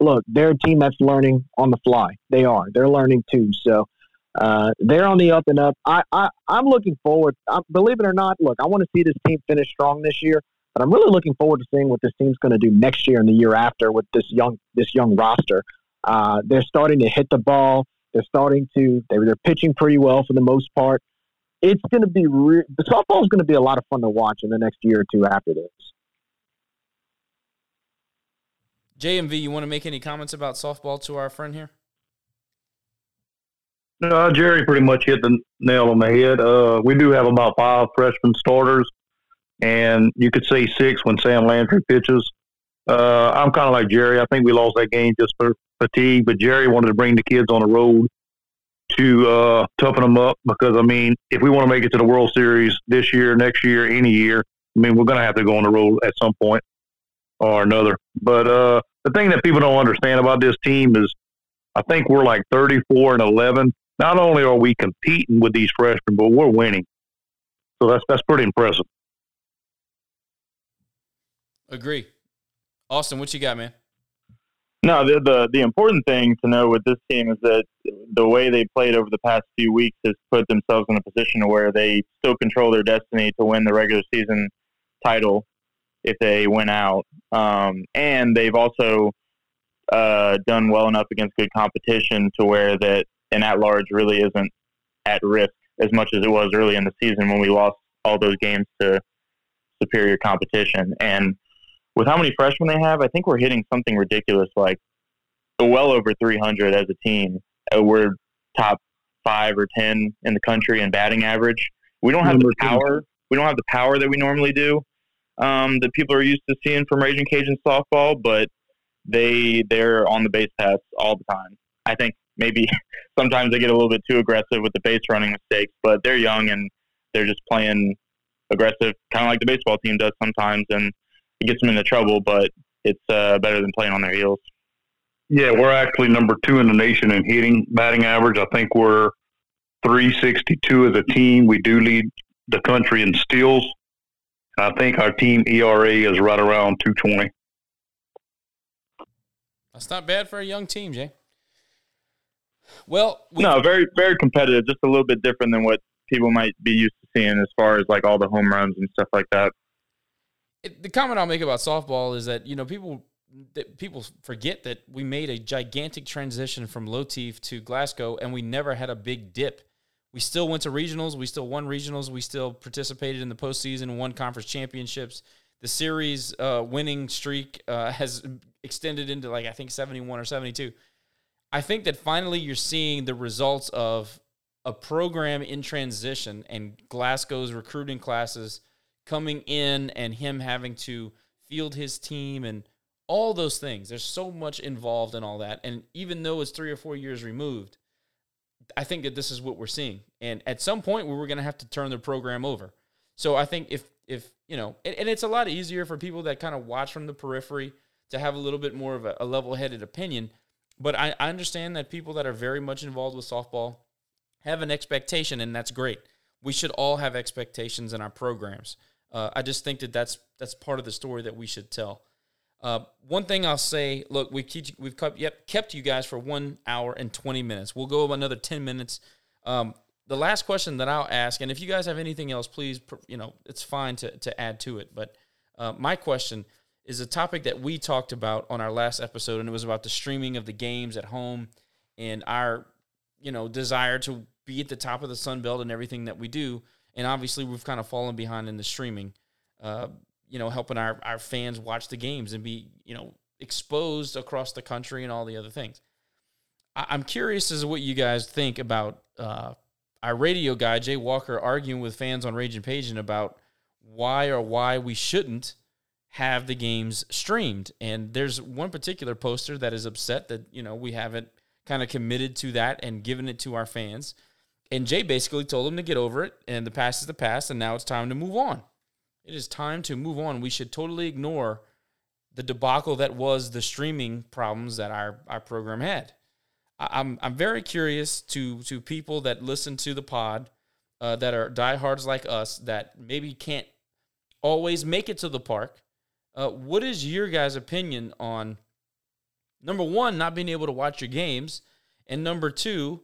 look, they're a team that's learning on the fly. They are. They're learning too. So uh, they're on the up and up. I, I I'm looking forward. I, believe it or not, look, I want to see this team finish strong this year. But I'm really looking forward to seeing what this team's going to do next year and the year after with this young this young roster. Uh, they're starting to hit the ball. They're starting to they, they're pitching pretty well for the most part. It's going to be re- the softball is going to be a lot of fun to watch in the next year or two after this. JMV, you want to make any comments about softball to our friend here? Uh, Jerry pretty much hit the nail on the head. Uh, we do have about five freshman starters, and you could say six when Sam Landry pitches. Uh, I'm kind of like Jerry. I think we lost that game just for fatigue, but Jerry wanted to bring the kids on the road to uh, toughen them up because I mean, if we want to make it to the World Series this year, next year, any year, I mean, we're going to have to go on the road at some point or another. But uh, the thing that people don't understand about this team is, I think we're like 34 and 11. Not only are we competing with these freshmen, but we're winning. So that's that's pretty impressive. Agree. Austin, what you got, man? No, the, the the important thing to know with this team is that the way they played over the past few weeks has put themselves in a position where they still control their destiny to win the regular season title if they win out, um, and they've also uh, done well enough against good competition to where that an at large really isn't at risk as much as it was early in the season when we lost all those games to superior competition and with how many freshmen they have, I think we're hitting something ridiculous like well over 300 as a team. Uh, we're top five or 10 in the country in batting average. We don't have the power. We don't have the power that we normally do. Um, that people are used to seeing from Raging Cajun softball, but they they're on the base paths all the time. I think maybe [laughs] sometimes they get a little bit too aggressive with the base running mistakes, but they're young and they're just playing aggressive, kind of like the baseball team does sometimes. And it gets them into trouble, but it's uh, better than playing on their heels. Yeah, we're actually number two in the nation in hitting batting average. I think we're 362 as a team. We do lead the country in steals. I think our team ERA is right around 220. That's not bad for a young team, Jay. Well, we- no, very very competitive. Just a little bit different than what people might be used to seeing as far as like all the home runs and stuff like that it, the comment I'll make about softball is that you know people that people forget that we made a gigantic transition from Lotief to Glasgow, and we never had a big dip. We still went to regionals. We still won regionals. We still participated in the postseason, won conference championships. The series uh, winning streak uh, has extended into like I think seventy one or seventy two. I think that finally you're seeing the results of a program in transition and Glasgow's recruiting classes coming in and him having to field his team and all those things. There's so much involved in all that. And even though it's three or four years removed, I think that this is what we're seeing. And at some point, we were going to have to turn the program over. So I think if, if you know, and, and it's a lot easier for people that kind of watch from the periphery to have a little bit more of a, a level headed opinion. But I, I understand that people that are very much involved with softball have an expectation, and that's great. We should all have expectations in our programs. Uh, I just think that that's that's part of the story that we should tell. Uh, one thing I'll say, look, we keep, we've kept, yep, kept you guys for one hour and 20 minutes. We'll go another 10 minutes. Um, the last question that I'll ask, and if you guys have anything else, please, you know, it's fine to, to add to it. But uh, my question is a topic that we talked about on our last episode, and it was about the streaming of the games at home and our, you know, desire to be at the top of the Sun Belt and everything that we do and obviously we've kind of fallen behind in the streaming. Uh, you know, helping our, our fans watch the games and be you know exposed across the country and all the other things. I, am curious as to what you guys think about uh, our radio guy Jay Walker arguing with fans on Raging Cajun about why or why we shouldn't have the games streamed. And there's one particular poster that is upset that you know we haven't kind of committed to that and given it to our fans. And Jay basically told him to get over it, and the past is the past, and now it's time to move on. It is time to move on. We should totally ignore the debacle that was the streaming problems that our, our program had. I, am I'm very curious to to people that listen to the pod uh, that are diehards like us that maybe can't always make it to the park. Uh, what is your guys' opinion on number one, not being able to watch your games, and number two,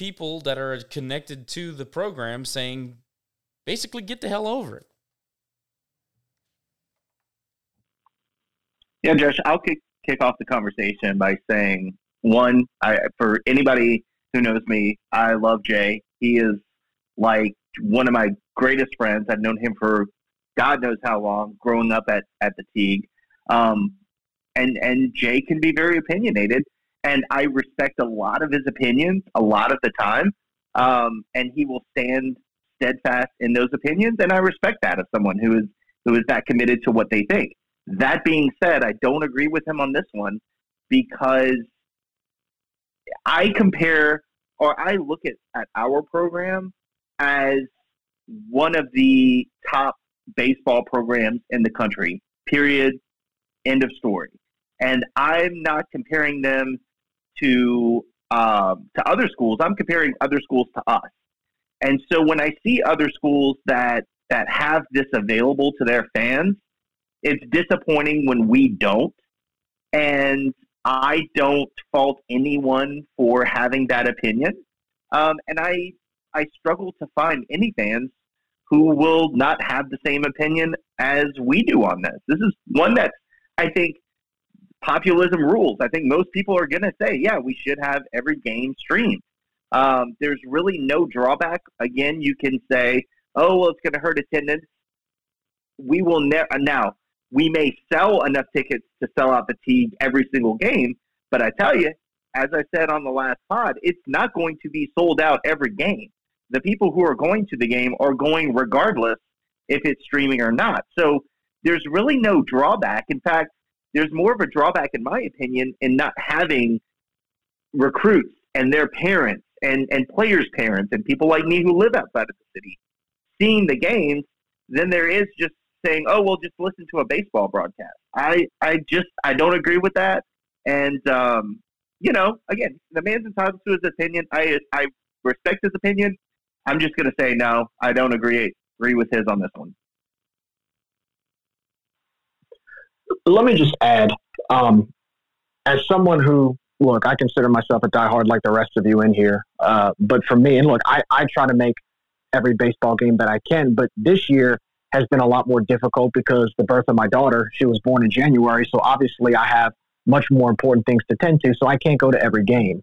people that are connected to the program saying basically get the hell over it. Yeah, Josh, I'll kick, kick off the conversation by saying one, I, for anybody who knows me, I love Jay. He is like one of my greatest friends. I've known him for God knows how long, growing up at, at the Tigue. Um, and, and Jay can be very opinionated and I respect a lot of his opinions a lot of the time. Um, and he will stand steadfast in those opinions, and I respect that of someone who is who is that committed to what they think. That being said, I don't agree with him on this one because I compare or I look at, at our program as one of the top baseball programs in the country. Period. End of story. And I'm not comparing them to um, to other schools. I'm comparing other schools to us. And so when I see other schools that that have this available to their fans, it's disappointing when we don't. And I don't fault anyone for having that opinion. Um, and I I struggle to find any fans who will not have the same opinion as we do on this. This is one that I think populism rules. I think most people are going to say, yeah, we should have every game streamed. Um, there's really no drawback. Again, you can say, oh, well, it's going to hurt attendance. We will never. Now, we may sell enough tickets to sell out the Tigue every single game, but I tell you, as I said on the last pod, it's not going to be sold out every game. The people who are going to the game are going regardless if it's streaming or not. So there's really no drawback. In fact, there's more of a drawback, in my opinion, in not having recruits and their parents and, and players' parents and people like me who live outside of the city seeing the games than there is just saying, "Oh, well, just listen to a baseball broadcast." I I just I don't agree with that, and um, you know, again, the man's entitled to his opinion. I I respect his opinion. I'm just going to say no. I don't agree agree with his on this one. Let me just add, um, as someone who look, I consider myself a diehard like the rest of you in here. Uh, but for me, and look, I, I try to make every baseball game that I can. But this year, has been a lot more difficult because the birth of my daughter, she was born in January. So obviously I have much more important things to tend to. So I can't go to every game.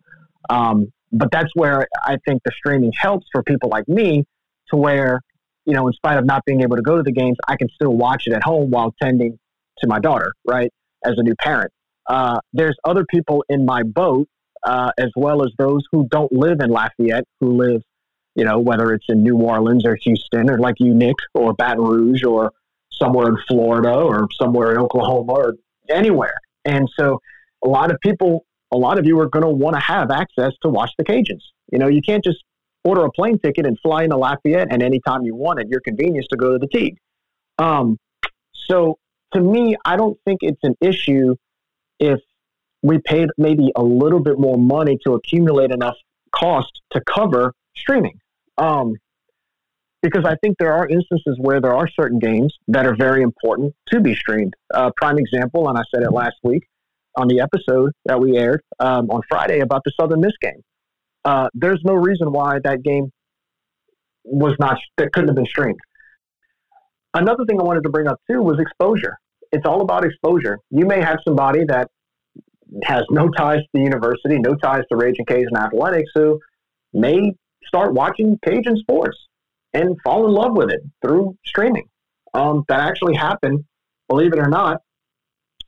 Um, but that's where I think the streaming helps for people like me to where, you know, in spite of not being able to go to the games, I can still watch it at home while tending to my daughter, right? As a new parent. Uh, there's other people in my boat, uh, as well as those who don't live in Lafayette, who live you know, whether it's in New Orleans or Houston or like you, Nick, or Baton Rouge or somewhere in Florida or somewhere in Oklahoma or anywhere. And so a lot of people, a lot of you are going to want to have access to watch the Cajuns. You know, you can't just order a plane ticket and fly into Lafayette and anytime you want at your convenience to go to the Tigue. Um, so to me, I don't think it's an issue if we paid maybe a little bit more money to accumulate enough cost to cover streaming. Um, because I think there are instances where there are certain games that are very important to be streamed. Uh, prime example, and I said it last week on the episode that we aired um, on Friday about the Southern Miss game. Uh, there's no reason why that game was not that couldn't have been streamed. Another thing I wanted to bring up too was exposure. It's all about exposure. You may have somebody that has no ties to the university, no ties to Raging Cajun athletics, who may start watching Cajun sports and fall in love with it through streaming. Um, that actually happened, believe it or not.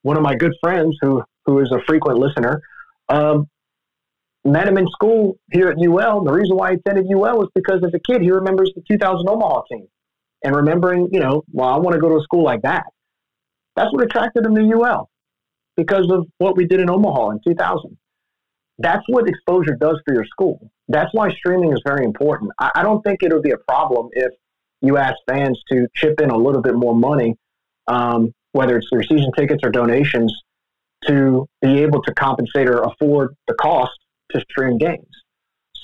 One of my good friends, who who is a frequent listener, um, met him in school here at UL. And the reason why he attended UL was because as a kid he remembers the 2000 Omaha team, and remembering, you know, well, I want to go to a school like that. That's what attracted him to UL because of what we did in Omaha in 2000. That's what exposure does for your school. That's why streaming is very important. I, I don't think it'll be a problem if you ask fans to chip in a little bit more money, um, whether it's their season tickets or donations, to be able to compensate or afford the cost to stream games.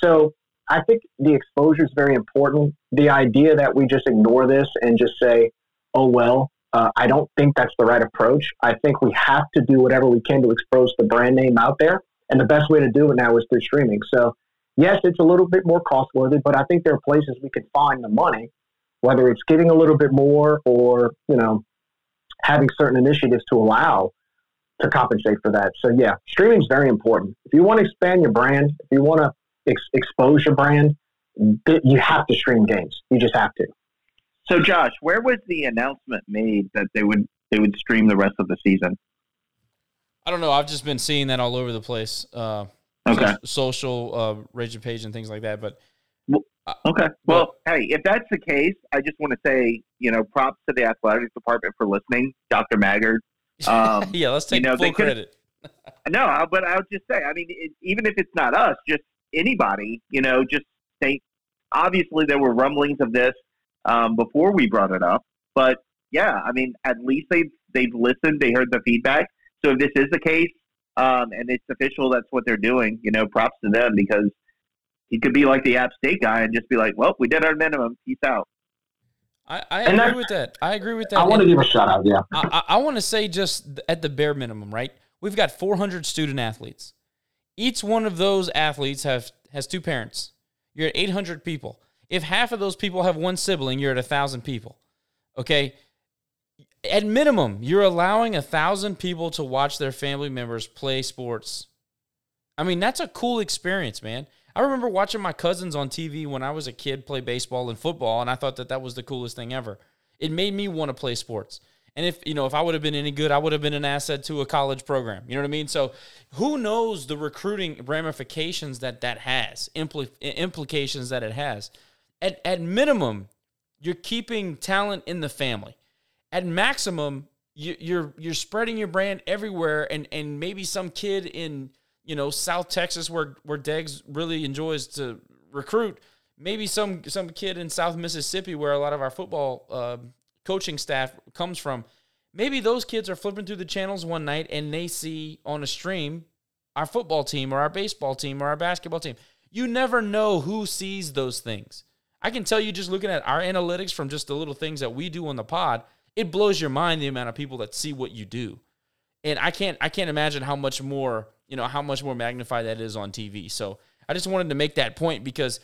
So I think the exposure is very important. The idea that we just ignore this and just say, oh, well, uh, I don't think that's the right approach. I think we have to do whatever we can to expose the brand name out there. And the best way to do it now is through streaming. So, yes, it's a little bit more costly, but I think there are places we can find the money, whether it's getting a little bit more or, you know, having certain initiatives to allow to compensate for that. So, yeah, streaming is very important. If you want to expand your brand, if you want to ex- expose your brand, you have to stream games. You just have to. So, Josh, where was the announcement made that they would they would stream the rest of the season? I don't know. I've just been seeing that all over the place. Uh, okay. social uh, Raging Page and things like that. But uh, okay. Well, hey, if that's the case, I just want to say, you know, props to the athletics department for listening, Dr. Maggard. [laughs] Um, yeah, let's take you know, full credit. [laughs] no, but I'll just say, I mean, it, even if it's not us, just anybody, you know, just think. Obviously, there were rumblings of this um, before we brought it up, but yeah, I mean, at least they've they've listened, they heard the feedback. So if this is the case, um, and it's official, that's what they're doing. You know, props to them because he could be like the App State guy and just be like, "Well, we did our minimum. Peace out." I, I agree that- with that. I agree with that. I want to give a shout out. Yeah. I, I, I want to say just at the bare minimum, right? We've got 400 student athletes. Each one of those athletes have has two parents. You're at 800 people. If half of those people have one sibling, you're at a thousand people. Okay. At minimum, you're allowing a thousand people to watch their family members play sports. I mean, that's a cool experience, man. I remember watching my cousins on TV when I was a kid play baseball and football, and I thought that that was the coolest thing ever. It made me want to play sports. And if you know, if I would have been any good, I would have been an asset to a college program. You know what I mean? So, who knows the recruiting ramifications that that has, impli- implications that it has. At at minimum, you're keeping talent in the family. At maximum, you, you're you're spreading your brand everywhere, and and maybe some kid in you know South Texas where where Deggs really enjoys to recruit. Maybe some some kid in South Mississippi where a lot of our football uh, coaching staff comes from. Maybe those kids are flipping through the channels one night and they see on a stream our football team or our baseball team or our basketball team. You never know who sees those things. I can tell you just looking at our analytics from just the little things that we do on the pod, it blows your mind the amount of people that see what you do. And I can't I can't imagine how much more, you know, how much more magnified that is on TV. So I just wanted to make that point because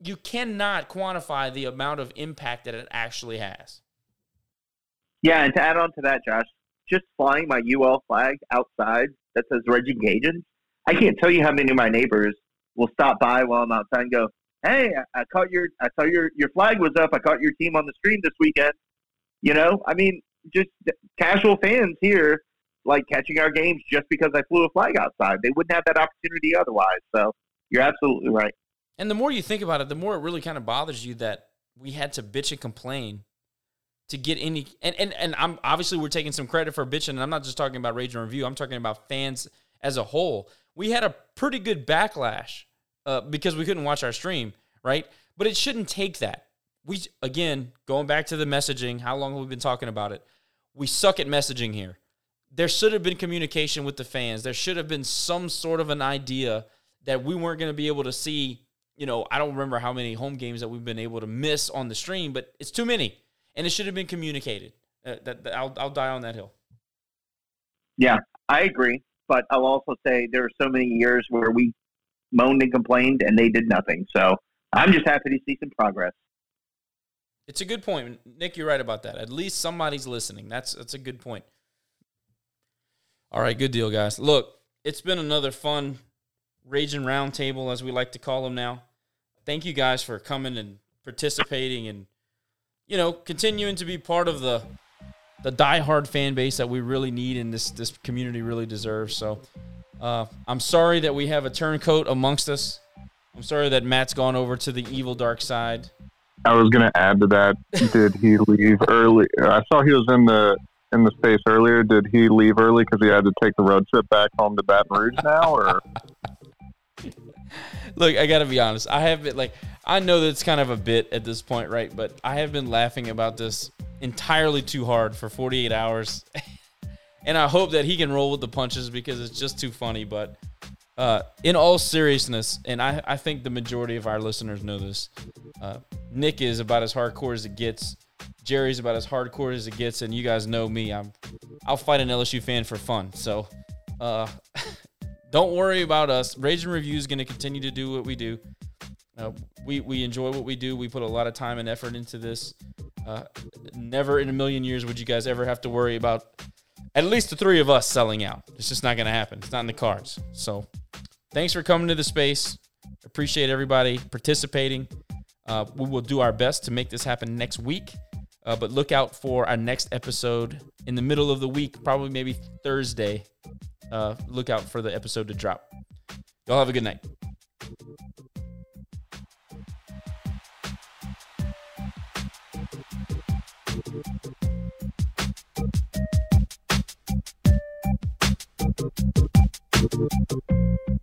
you, cannot quantify the amount of impact that it actually has. Yeah, and to add on to that, Josh, just flying my UL flag outside that says Raging Cajuns, I can't tell you how many of my neighbors will stop by while I'm outside and go, "Hey, I, I caught your, I saw your your flag was up. I caught your team on the stream this weekend." You know, I mean, just casual fans here like catching our games just because I flew a flag outside. They wouldn't have that opportunity otherwise. So you're absolutely right. And the more you think about it, the more it really kind of bothers you that we had to bitch and complain to get any and, and and I'm obviously we're taking some credit for bitching, and I'm not just talking about Rage and Review, I'm talking about fans as a whole. We had a pretty good backlash uh, because we couldn't watch our stream, right? But it shouldn't take that. We again, going back to the messaging, how long have we been talking about it? We suck at messaging here. There should have been communication with the fans. There should have been some sort of an idea that we weren't going to be able to see you know, I don't remember how many home games that we've been able to miss on the stream, but it's too many, and it should have been communicated. Uh, that, that- I'll I'll die on that hill. Yeah, I agree. But I'll also say there are so many years where we moaned and complained and they did nothing. So I'm just happy to see some progress. It's a good point, Nick. You're right about that. At least somebody's listening. That's that's a good point. All right, good deal, guys. Look, it's been another fun raging roundtable, as we like to call them now. Thank you guys for coming and participating, and you know, continuing to be part of the the diehard fan base that we really need and this this community really deserves. So, uh, I'm sorry that we have a turncoat amongst us. I'm sorry that Matt's gone over to the evil dark side. I was going to add to that. Did he [laughs] leave early? I saw he was in the in the space earlier. Did he leave early because he had to take the road trip back home to Baton Rouge now, or [laughs] Look, I gotta be honest. I have been like, I know that it's kind of a bit at this point, right? But I have been laughing about this entirely too hard for 48 hours, [laughs] and I hope that he can roll with the punches because it's just too funny. But uh, in all seriousness, and I, I think the majority of our listeners know this, uh, Nick is about as hardcore as it gets. Jerry's about as hardcore as it gets, and you guys know me. I'm, I'll fight an LSU fan for fun. So, uh, [laughs] don't worry about us. Rage and Review is going to continue to do what we do. Uh, we we enjoy what we do. We put a lot of time and effort into this. Uh, never in a million years would you guys ever have to worry about at least the three of us selling out. It's just not going to happen. It's not in the cards. So, thanks for coming to the space. Appreciate everybody participating. Uh, we will do our best to make this happen next week. Uh, but look out for our next episode in the middle of the week, probably maybe Thursday. Uh, look out for the episode to drop. Y'all have a good night. Thank you.